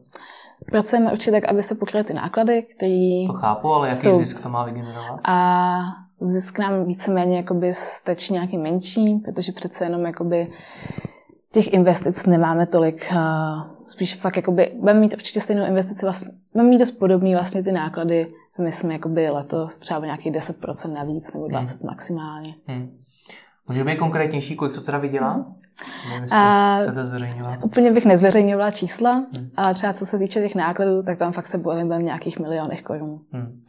Pracujeme určitě tak, aby se pokryly ty náklady, které To chápu, ale jaký jsou... zisk to má vygenerovat? A zisk nám víceméně jakoby stačí nějaký menší, protože přece jenom jakoby těch investic nemáme tolik. Spíš fakt jakoby, budeme mít určitě stejnou investici, vlastně, budeme mít dost podobný vlastně ty náklady, co myslím jakoby letos, třeba nějakých 10% navíc nebo 20% hmm. maximálně. Hmm. Může být konkrétnější, kolik to teda vydělá? Hmm. A, zveřejnila. Úplně bych nezveřejňovala čísla, hmm. ale třeba co se týče těch nákladů, tak tam fakt se bojíme v nějakých milionech korun. Hmm.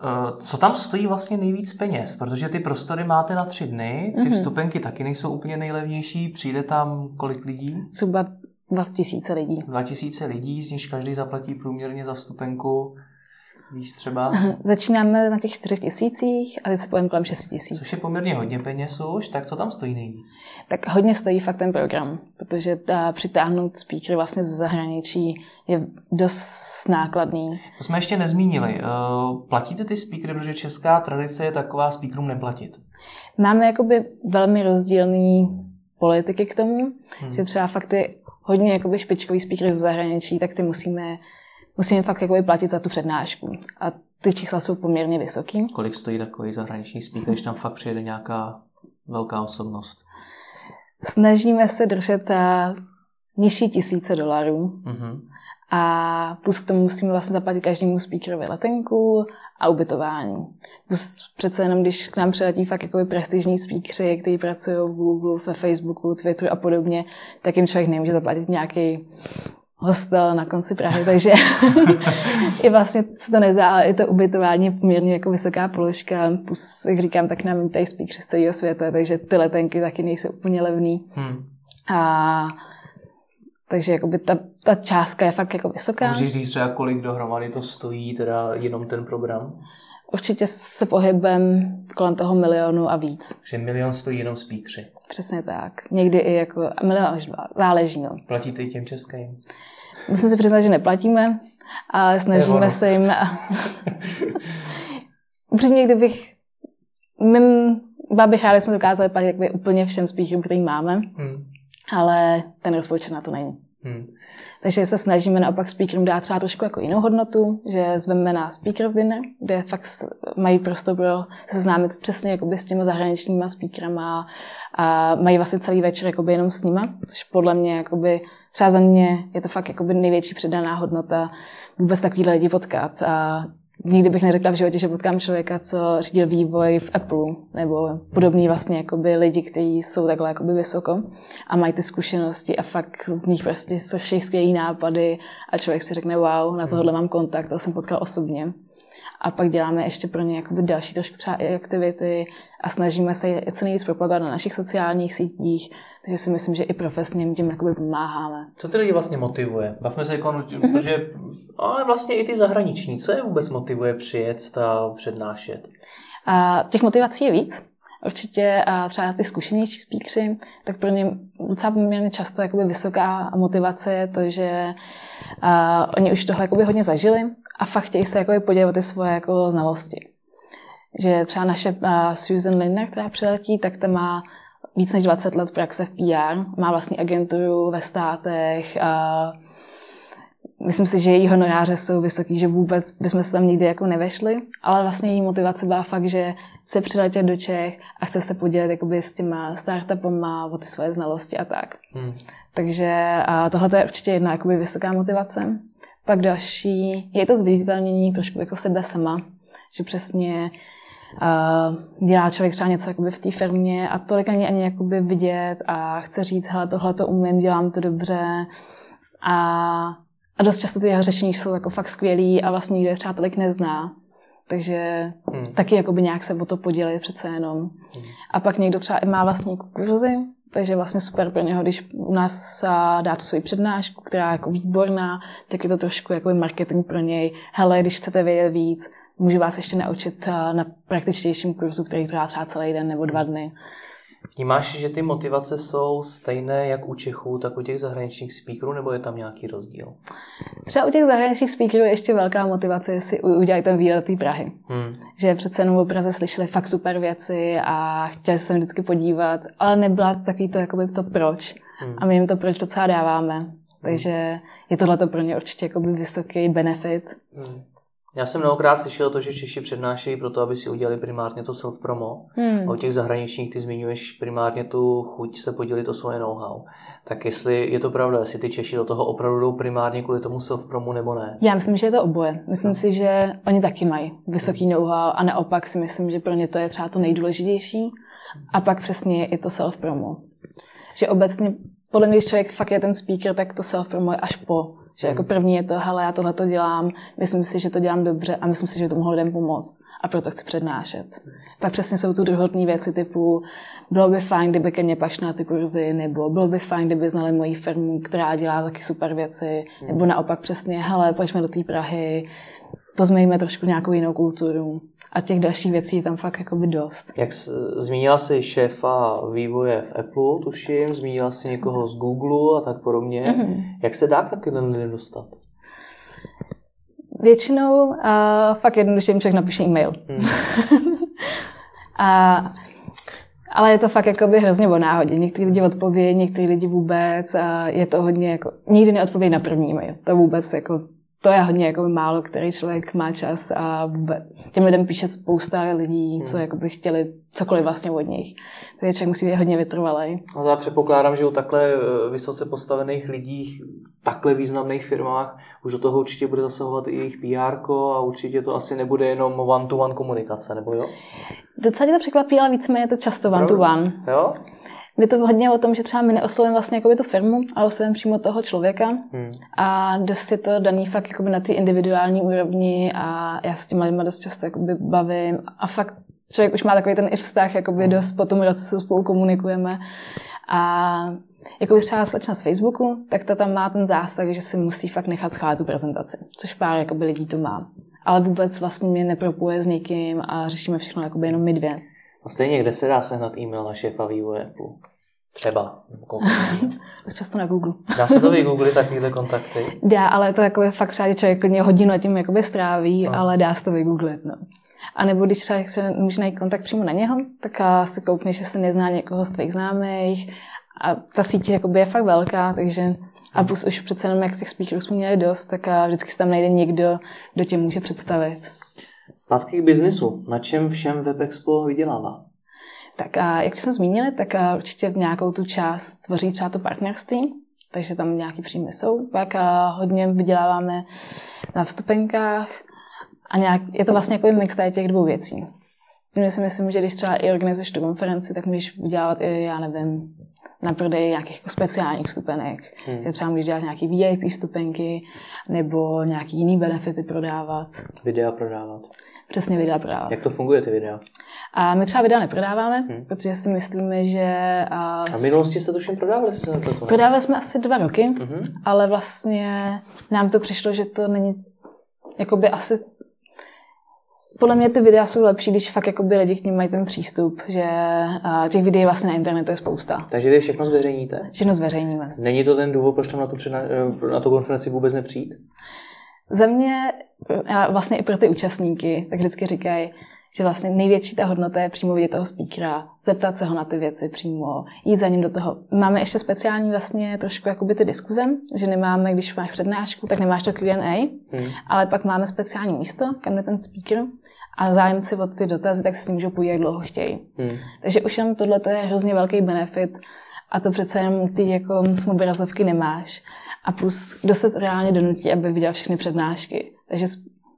Eh, co tam stojí vlastně nejvíc peněz? Protože ty prostory máte na tři dny, ty mm-hmm. vstupenky taky nejsou úplně nejlevnější, přijde tam kolik lidí? Zhruba 2000 lidí. 2000 lidí, z nich každý zaplatí průměrně za vstupenku Víš třeba? *laughs* Začínáme na těch čtyřech tisících a teď se povím kolem 6 tisíc. Což je poměrně hodně peněz už, tak co tam stojí nejvíc? Tak hodně stojí fakt ten program, protože ta, přitáhnout speakery vlastně ze zahraničí je dost nákladný. To jsme ještě nezmínili. Uh, platíte ty speakery, protože česká tradice je taková speakerům neplatit? Máme jakoby velmi rozdílný politiky k tomu, hmm. že třeba fakt ty hodně jakoby špičkový speakery ze zahraničí, tak ty musíme musíme fakt jakoby platit za tu přednášku. A ty čísla jsou poměrně vysoký. Kolik stojí takový zahraniční speaker, když tam fakt přijede nějaká velká osobnost? Snažíme se držet eh, nižší tisíce dolarů. Mm-hmm. A plus k tomu musíme vlastně zaplatit každému speakerovi letenku a ubytování. Plus přece jenom, když k nám přiletí fakt jako prestižní speakery, kteří pracují v Google, ve Facebooku, Twitteru a podobně, tak jim člověk nemůže zaplatit nějaký hostel na konci Prahy, takže *laughs* i vlastně se to nezdá, ale i to ubytování je poměrně jako vysoká položka. Plus, jak říkám, tak nám tady speakery z celého světa, takže ty letenky taky nejsou úplně levný. Hmm. A takže jakoby ta, ta částka je fakt jako vysoká. Můžeš říct třeba, kolik dohromady to stojí, teda jenom ten program? Určitě se pohybem kolem toho milionu a víc. Že milion stojí jenom speakery. Přesně tak. Někdy i jako milion až dva. Záleží, no. Platíte i těm českým? Musím si přiznat, že neplatíme, ale snažíme se jim... *laughs* *laughs* Upřímně, kdybych... Mým bych ráda, jsme dokázali platit úplně všem speakerům, který máme, hmm. ale ten rozpočet na to není. Hmm. Takže se snažíme naopak speakerům dát třeba trošku jako jinou hodnotu, že zveme na speakers dinner, kde fakt mají prostor pro seznámit přesně jakoby s těma zahraničníma speakerama a mají vlastně celý večer jakoby jenom s nima, což podle mě jakoby, třeba za mě je to fakt jakoby největší přidaná hodnota vůbec takovýhle lidi potkat. A nikdy bych neřekla v životě, že potkám člověka, co řídil vývoj v Apple, nebo podobný vlastně jakoby lidi, kteří jsou takhle jakoby vysoko a mají ty zkušenosti a fakt z nich prostě sršejí skvělý nápady a člověk si řekne, wow, na tohle mám kontakt, to jsem potkal osobně. A pak děláme ještě pro ně jakoby další trošku třeba i aktivity a snažíme se je co nejvíc propagovat na našich sociálních sítích, takže si myslím, že i profesně jim tím jakoby pomáháme. Co ty lidi vlastně motivuje? Bavme se jako, protože, ale vlastně i ty zahraniční, co je vůbec motivuje přijet a přednášet? A těch motivací je víc. Určitě a třeba ty zkušenější speakery, tak pro ně docela poměrně často jakoby vysoká motivace je to, že a, oni už toho jakoby hodně zažili a fakt chtějí se jakoby podělit o ty svoje jako znalosti. Že třeba naše Susan Linder, která přiletí, tak ta má víc než 20 let praxe v PR, má vlastní agenturu ve státech a myslím si, že její honoráře jsou vysoký, že vůbec bychom se tam nikdy jako nevešli, ale vlastně její motivace byla fakt, že chce přiletět do Čech a chce se podělit jakoby s těma startupama o ty svoje znalosti a tak. Hmm. Takže tohle je určitě jedna jakoby vysoká motivace. Pak další je to zviditelnění trošku jako sebe sama, že přesně uh, dělá člověk třeba něco jakoby v té firmě a tolik není ani jakoby vidět a chce říct, hele, tohle to umím, dělám to dobře a, a dost často ty jeho řešení jsou jako fakt skvělý a vlastně nikdo je třeba tolik nezná. Takže hmm. taky jakoby nějak se o to podělit přece jenom. Hmm. A pak někdo třeba má vlastní kurzy, takže vlastně super pro něho, když u nás dá tu svoji přednášku, která je jako výborná, tak je to trošku jako marketing pro něj. Hele, když chcete vědět víc, můžu vás ještě naučit na praktičtějším kurzu, který trvá třeba celý den nebo dva dny. Vnímáš, že ty motivace jsou stejné jak u Čechů, tak u těch zahraničních speakerů, nebo je tam nějaký rozdíl? Třeba u těch zahraničních speakerů je ještě velká motivace, jestli udělají ten výlet té Prahy. Hmm. Že přece jenom o Praze slyšeli fakt super věci a chtěli se vždycky podívat, ale nebyla takový to, jakoby to proč. Hmm. A my jim to proč docela dáváme. Takže je tohle pro ně určitě jakoby vysoký benefit. Hmm. Já jsem mnohokrát slyšel to, že Češi přednášejí proto, aby si udělali primárně to self-promo. Hmm. A u těch zahraničních ty zmiňuješ primárně tu chuť se podělit o svoje know-how. Tak jestli je to pravda, jestli ty Češi do toho opravdu jdou primárně kvůli tomu self-promu nebo ne? Já myslím, že je to oboje. Myslím no. si, že oni taky mají vysoký know-how a naopak si myslím, že pro ně to je třeba to nejdůležitější. A pak přesně je to self-promo. Že obecně, podle mě, když člověk fakt je ten speaker, tak to self-promo je až po že jako hmm. první je to, hele, já tohle to dělám, myslím si, že to dělám dobře a myslím si, že to mohlo lidem pomoct a proto chci přednášet. Pak přesně jsou tu druhotné věci typu, bylo by fajn, kdyby ke mně pašli na ty kurzy, nebo bylo by fajn, kdyby znali moji firmu, která dělá taky super věci, nebo naopak přesně, hele, pojďme do té Prahy, pozměníme trošku nějakou jinou kulturu. A těch dalších věcí je tam fakt jakoby dost. Jak jsi, zmínila jsi šéfa vývoje v Apple, tuším, zmínila jsi někoho z Google a tak podobně. Mm-hmm. Jak se dá k takovým lidem dostat? Většinou uh, fakt jednoduše jim člověk napíše e-mail. Hmm. *laughs* a, ale je to fakt jakoby hrozně o náhodě. Někteří lidi odpovědí, někteří lidi vůbec. A je to hodně jako, nikdy neodpovědí na první e-mail. To vůbec jako to je hodně jako málo, který člověk má čas a vůbec. těm lidem píše spousta lidí, co hmm. jako by chtěli cokoliv vlastně od nich. Takže člověk musí být hodně vytrvalý. No já předpokládám, že u takhle eh, vysoce postavených lidí v takhle významných firmách už do toho určitě bude zasahovat i jejich PR a určitě to asi nebude jenom one-to-one komunikace, nebo jo? Docela tě to překvapí, ale víceméně je to často one-to-one. Jo? Je to hodně o tom, že třeba my neoslovujeme vlastně jakoby tu firmu, ale oslovujeme přímo toho člověka. Hmm. A dost je to daný fakt jakoby na té individuální úrovni a já s těma lidmi dost často jakoby bavím a fakt člověk už má takový ten i vztah, jakoby hmm. dost po tom roce, co spolu komunikujeme. A jako třeba slečna z Facebooku, tak ta tam má ten zásah, že si musí fakt nechat schválit tu prezentaci, což pár jakoby, lidí to má. Ale vůbec vlastně mě nepropuje s někým a řešíme všechno jakoby jenom my dvě. A stejně, kde se dá sehnat e-mail na šéfa vývoje Apple? Třeba. *laughs* Často na Google. Dá se to *laughs* vygooglit takovýhle kontakty? Dá, ale to jako je fakt třeba, že člověk klidně hodinu a tím jakoby stráví, no. ale dá se to vygooglit. No. A nebo když třeba se může najít kontakt přímo na něho, tak si koukneš, že se nezná někoho z tvých známých. A ta síť jakoby je fakt velká, takže a plus už přece jenom, jak těch speakerů jsme měli dost, tak vždycky se tam najde někdo, kdo tě může představit. Zpátky k biznisu. Na čem všem WebExpo vydělává? Tak a jak jsme zmínili, tak určitě nějakou tu část tvoří třeba to partnerství, takže tam nějaký příjmy jsou. Pak a hodně vyděláváme na vstupenkách a nějak, je to vlastně jako mix těch dvou věcí. S tím si myslím, že když třeba i organizuješ tu konferenci, tak můžeš vydělávat i, já nevím, na prodej nějakých jako speciálních vstupenek. Hmm. Že třeba můžeš dělat nějaký VIP vstupenky nebo nějaký jiný benefity prodávat. Videa prodávat. Přesně videa prodávat. Jak to funguje, ty videa? A my třeba videa neprodáváme, hmm. protože si myslíme, že... A, a v minulosti jste to všem prodávali? Se na to prodávali jsme asi dva roky, hmm. ale vlastně nám to přišlo, že to není jakoby asi podle mě ty videa jsou lepší, když fakt jakoby lidi k ním mají ten přístup, že uh, těch videí vlastně na internetu je spousta. Takže vy všechno zveřejníte? Všechno zveřejníme. Není to ten důvod, proč tam na tu, eh, na tu konferenci vůbec nepřijít? Za mě, a vlastně i pro ty účastníky, tak vždycky říkají, že vlastně největší ta hodnota je přímo vidět toho speakera, zeptat se ho na ty věci přímo, jít za ním do toho. Máme ještě speciální vlastně trošku jakoby ty diskuze, že nemáme, když máš přednášku, tak nemáš to Q&A, hmm. ale pak máme speciální místo, kam jde ten speaker a zájemci od ty dotazy, tak si můžou půjít, jak dlouho chtějí. Hmm. Takže už jenom tohle je hrozně velký benefit a to přece jenom ty jako obrazovky nemáš. A plus, kdo se reálně donutí, aby viděl všechny přednášky. Takže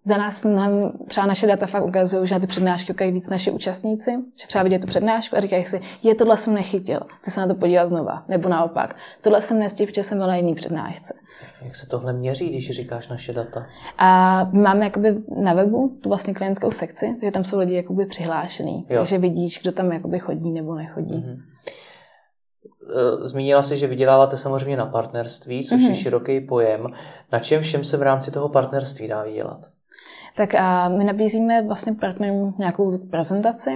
za nás nám třeba naše data fakt ukazují, že na ty přednášky ukají víc naši účastníci, že třeba vidět tu přednášku a říkají si, je tohle jsem nechytil, chci se na to podívat znova, nebo naopak, tohle jsem nestihl, protože jsem byl na jiný přednášce. Jak se tohle měří, když říkáš naše data? A máme jakoby na webu tu vlastně klientskou sekci, že tam jsou lidi jakoby přihlášený, jo. takže vidíš, kdo tam jakoby chodí nebo nechodí. Mm-hmm. Zmínila si, že vyděláváte samozřejmě na partnerství, což mm-hmm. je mhm. široký pojem. Na čem všem se v rámci toho partnerství dá vydělat? Tak a my nabízíme vlastně partnerům nějakou prezentaci,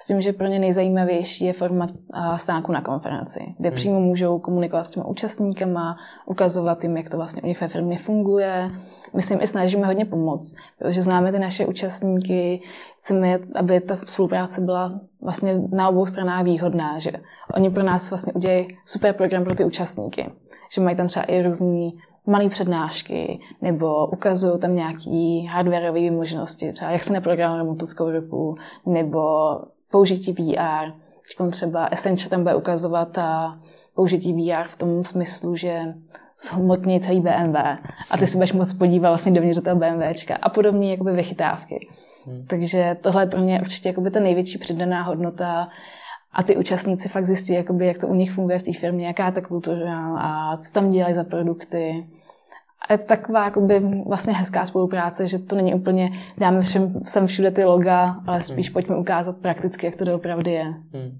s tím, že pro ně nejzajímavější je format stánku na konferenci, kde hmm. přímo můžou komunikovat s těmi účastníkama, ukazovat jim, jak to vlastně u nich ve firmě funguje. Myslím, i snažíme hodně pomoct, protože známe ty naše účastníky, chceme, aby ta spolupráce byla vlastně na obou stranách výhodná, že oni pro nás vlastně udělají super program pro ty účastníky, že mají tam třeba i různý malé přednášky, nebo ukazují tam nějaké hardwareové možnosti, třeba jak se neprogramuje motockou ruku, nebo použití VR. Teď třeba Essentia tam bude ukazovat a použití VR v tom smyslu, že zhmotní celý BMW a ty si budeš moc podívat vlastně dovnitř toho BMWčka a podobně jakoby vychytávky. Hmm. Takže tohle je pro mě určitě jakoby ta největší přidaná hodnota a ty účastníci fakt zjistí, jakoby, jak to u nich funguje v té firmě, jaká je ta kultura a co tam dělají za produkty. A je to taková jakoby, vlastně hezká spolupráce, že to není úplně, dáme všem, sem všude ty loga, ale spíš hmm. pojďme ukázat prakticky, jak to doopravdy je. Hmm.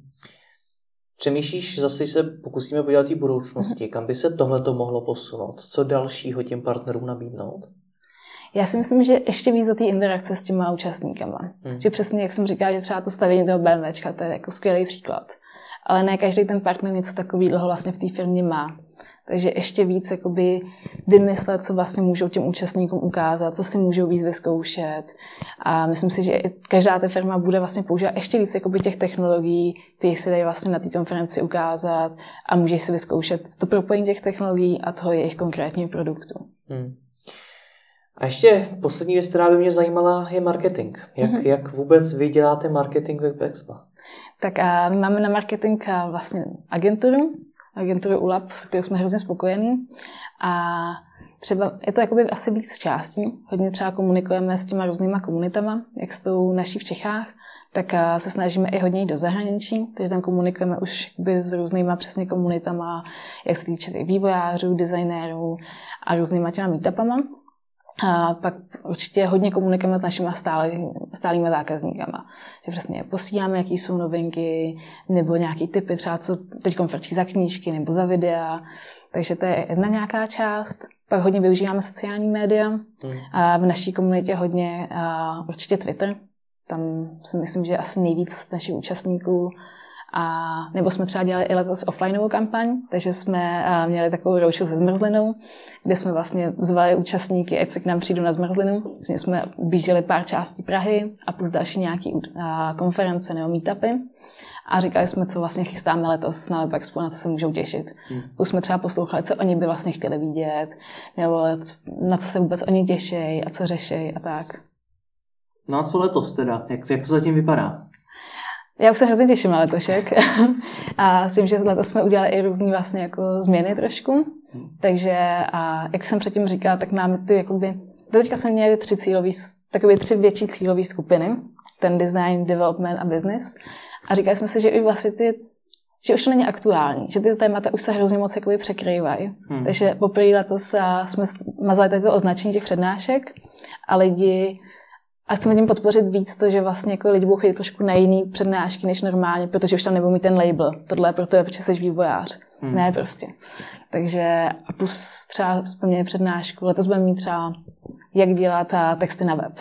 Přemýšlíš, zase se pokusíme podívat v budoucnosti, kam by se tohle to mohlo posunout? Co dalšího těm partnerům nabídnout? Já si myslím, že ještě víc za té interakce s těma účastníkama. Hmm. Že přesně, jak jsem říkala, že třeba to stavění toho BMWčka, to je jako skvělý příklad. Ale ne každý ten partner něco takového vlastně v té firmě má. Takže ještě víc jakoby vymyslet, co vlastně můžou těm účastníkům ukázat, co si můžou víc vyzkoušet. A myslím si, že každá ta firma bude vlastně používat ještě víc jakoby těch technologií, které si dají vlastně na té konferenci ukázat a můžeš si vyzkoušet to propojení těch technologií a toho jejich konkrétního produktu. Hmm. A ještě poslední věc, která by mě zajímala, je marketing. Jak, mm-hmm. jak vůbec vy děláte marketing Web Expo? Tak a my máme na marketing vlastně agenturu, agenturu ULAB, se kterou jsme hrozně spokojení. A třeba je to jakoby asi víc částí. Hodně třeba komunikujeme s těma různýma komunitama, jak s tou naší v Čechách, tak se snažíme i hodně jít do zahraničí, takže tam komunikujeme už s různýma přesně komunitama, jak se týče vývojářů, designérů a různýma těma meetupama. A pak určitě hodně komunikujeme s našimi stálý, stálými zákazníkama. Že přesně posíláme, jaký jsou novinky, nebo nějaký typy, třeba co teď frčí za knížky nebo za videa. Takže to je jedna nějaká část. Pak hodně využíváme sociální média. Hmm. A v naší komunitě hodně a určitě Twitter. Tam si myslím, že asi nejvíc našich účastníků a nebo jsme třeba dělali i letos offlineovou kampaň, takže jsme měli takovou roušu se zmrzlinou, kde jsme vlastně zvali účastníky, ať se k nám přijdu na zmrzlinu. Vlastně jsme bíželi pár částí Prahy a plus další nějaké konference nebo meetupy. A říkali jsme, co vlastně chystáme letos na WebExpo, na co se můžou těšit. Hmm. Už jsme třeba poslouchali, co oni by vlastně chtěli vidět, nebo na co se vůbec oni těší a co řeší a tak. No a co letos teda? Jak, jak to zatím vypadá? Já už se hrozně těším na letošek *laughs* a s tím, že letos jsme udělali i různé vlastně jako změny trošku. Takže a jak jsem předtím říkala, tak máme ty jakoby, teďka jsme měli tři cílový, takové tři větší cílové skupiny. Ten design, development a business. A říkali jsme si, že i vlastně ty že už to není aktuální, že ty témata už se hrozně moc jakoby překrývají. Hmm. Takže poprvé letos jsme mazali tady to označení těch přednášek a lidi a chceme tím podpořit víc to, že vlastně jako lidi budou chodit trošku na jiný přednášky než normálně, protože už tam nebudou mít ten label. Tohle je pro tebe, protože jsi vývojář. Hmm. Ne prostě. Takže a plus třeba vzpomněli přednášku, letos budeme mít třeba jak dělat texty na web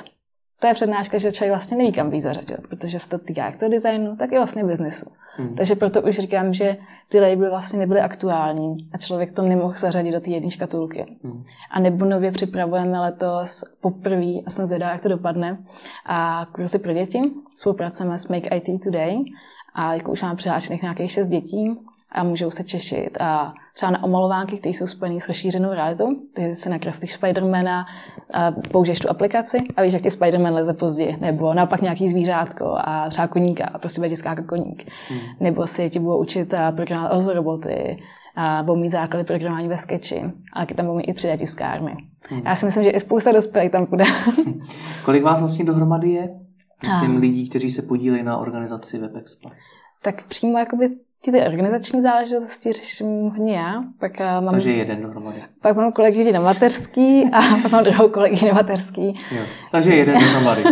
to je přednáška, že člověk vlastně neví, kam víc zařadit, protože se to týká jak toho designu, tak i vlastně biznesu. Hmm. Takže proto už říkám, že ty labely vlastně nebyly aktuální a člověk to nemohl zařadit do té jedné škatulky. Hmm. A nebo nově připravujeme letos poprvé, a jsem zvědavá, jak to dopadne, a kurzy pro děti. Spolupracujeme s Make IT Today a jako už mám přihlášených nějakých šest dětí a můžou se češit. A třeba na omalovánky, které jsou spojené s rozšířenou realitou, takže se nakreslíš Spidermana, a použiješ tu aplikaci a víš, jak ti Spiderman leze později, nebo naopak nějaký zvířátko a třeba koníka, a prostě bude skákat koník. Hmm. Nebo si ti budou učit programovat OZO roboty, a budou mít základy programování ve Sketchi, ale tam budou mít i 3D tiskárny. Hmm. Já si myslím, že i spousta dospělých tam bude. Kolik vás vlastně dohromady je? Myslím, a... lidí, kteří se podílejí na organizaci WebExpo. Tak přímo jakoby ty, ty organizační záležitosti řeším hodně já. Pak eh, mám, takže jeden dohromady. Pak mám kolegy na materský a *laughs* pak mám druhou kolegy na materský. Jo, takže jeden dohromady.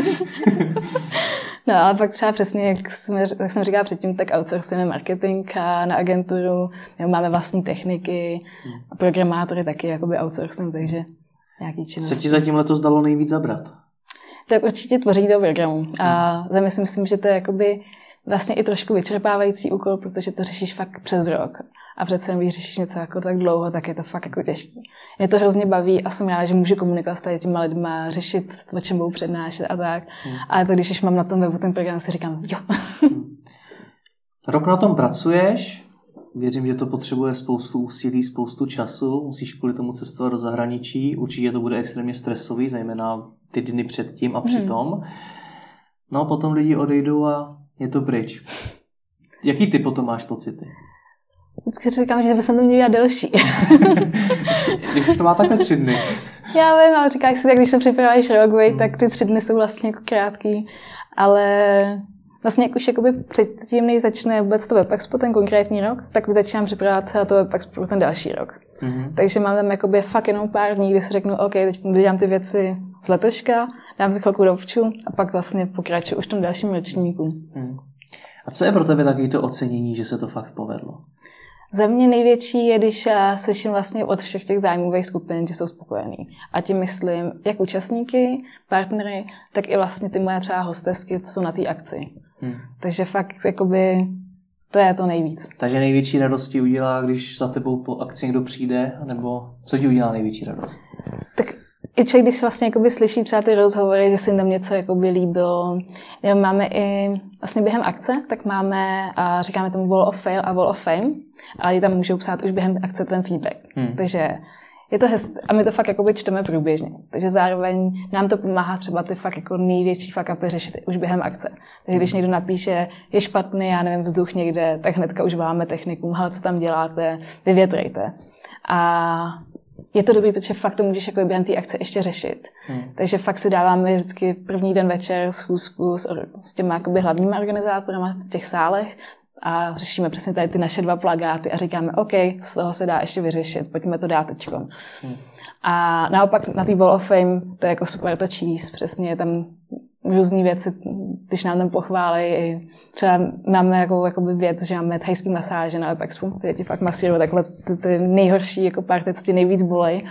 *laughs* no ale pak třeba přesně, jak, jsme, jak jsem říkala předtím, tak outsourcujeme marketing na agenturu, nebo máme vlastní techniky hmm. a programátory taky jakoby outsourcujeme, takže nějaký činnosti. Co ti zatím letos dalo nejvíc zabrat? Tak určitě tvoření toho programu. A hmm. si myslím, že to je jakoby vlastně i trošku vyčerpávající úkol, protože to řešíš fakt přes rok. A přece když řešíš něco jako tak dlouho, tak je to fakt jako těžký. Mě to hrozně baví a jsem ráda, že můžu komunikovat s těma lidma, řešit, o čem budou přednášet a tak. Hmm. Ale to, když už mám na tom webu ten program, si říkám, jo. Hmm. Rok na tom pracuješ, věřím, že to potřebuje spoustu úsilí, spoustu času, musíš kvůli tomu cestovat do zahraničí, určitě to bude extrémně stresový, zejména ty dny předtím a přitom. Hmm. No a potom lidi odejdou a je to pryč. Jaký ty potom máš pocity? Vždycky říkám, že bychom to měli dělat delší. *laughs* když to má takhle tři dny. Já vím, ale říkáš si, tak když to připravuješ rok, hmm. tak ty tři dny jsou vlastně jako krátký. Ale vlastně jak už jakoby předtím, než začne vůbec to WebExpo, ten konkrétní rok, tak začínám připravovat to WebExpo pro ten další rok. Mm-hmm. Takže mám tam jakoby fakt jenom pár dní, kdy si řeknu, OK, teď dělám ty věci z letoška, dám si chvilku dovču a pak vlastně pokračuju už v tom dalším ročníku. Hmm. A co je pro tebe taky to ocenění, že se to fakt povedlo? Za mě největší je, když slyším vlastně od všech těch zájmových skupin, že jsou spokojení. A tím myslím jak účastníky, partnery, tak i vlastně ty moje třeba hostesky, co jsou na té akci. Hmm. Takže fakt jakoby to je to nejvíc. Takže největší radost ti udělá, když za tebou po akci někdo přijde, nebo co ti udělá největší radost? Tak i člověk, když vlastně jakoby slyší třeba ty rozhovory, že si tam něco jakoby líbilo. Máme i vlastně během akce, tak máme, a říkáme tomu wall of fail a wall of fame, ale tam můžou psát už během akce ten feedback. Hmm. Takže je to hezké a my to fakt jakoby čteme průběžně. Takže zároveň nám to pomáhá třeba ty fakt jako největší fuck upy řešit už během akce. Takže když někdo napíše, je špatný, já nevím, vzduch někde, tak hnedka už máme technikum, ale co tam děláte, vyvětrejte. A je to dobrý, protože fakt to můžeš jako během té akce ještě řešit. Hmm. Takže fakt si dáváme vždycky první den večer schůzku s, s těmi jakoby hlavními organizátory v těch sálech a řešíme přesně tady ty naše dva plagáty a říkáme, OK, co z toho se dá ještě vyřešit, pojďme to dát. Hmm. A naopak na té Wall of Fame to je jako super to číst, přesně tam různé věci, když nám tam pochválí. Třeba máme jako, jako věc, že máme thajský masáže na Webexpu, kde ti fakt masírují takhle ty, ty nejhorší jako party, co ti nejvíc bolej.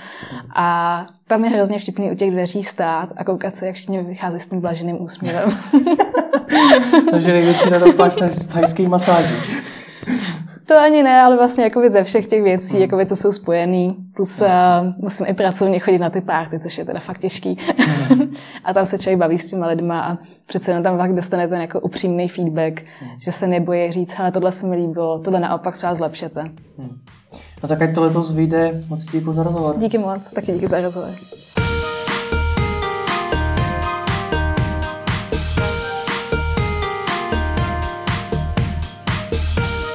A tam je hrozně vtipný u těch dveří stát a koukat se, jak všichni vychází s tím blaženým úsměvem. *laughs* Takže největší radost máš z thajských masáží. To ani ne, ale vlastně jako ze všech těch věcí, jako co jsou spojený. Plus uh, musím i pracovně chodit na ty párty, což je teda fakt těžký. *laughs* a tam se člověk baví s těma lidma a přece jenom tam fakt dostane ten jako upřímný feedback, hmm. že se nebojí říct, hele, tohle se mi líbilo, tohle naopak třeba zlepšete. Hmm. No tak ať to letos vyjde, moc ti děkuji za rozhovor. Díky moc, taky díky za rozhovor.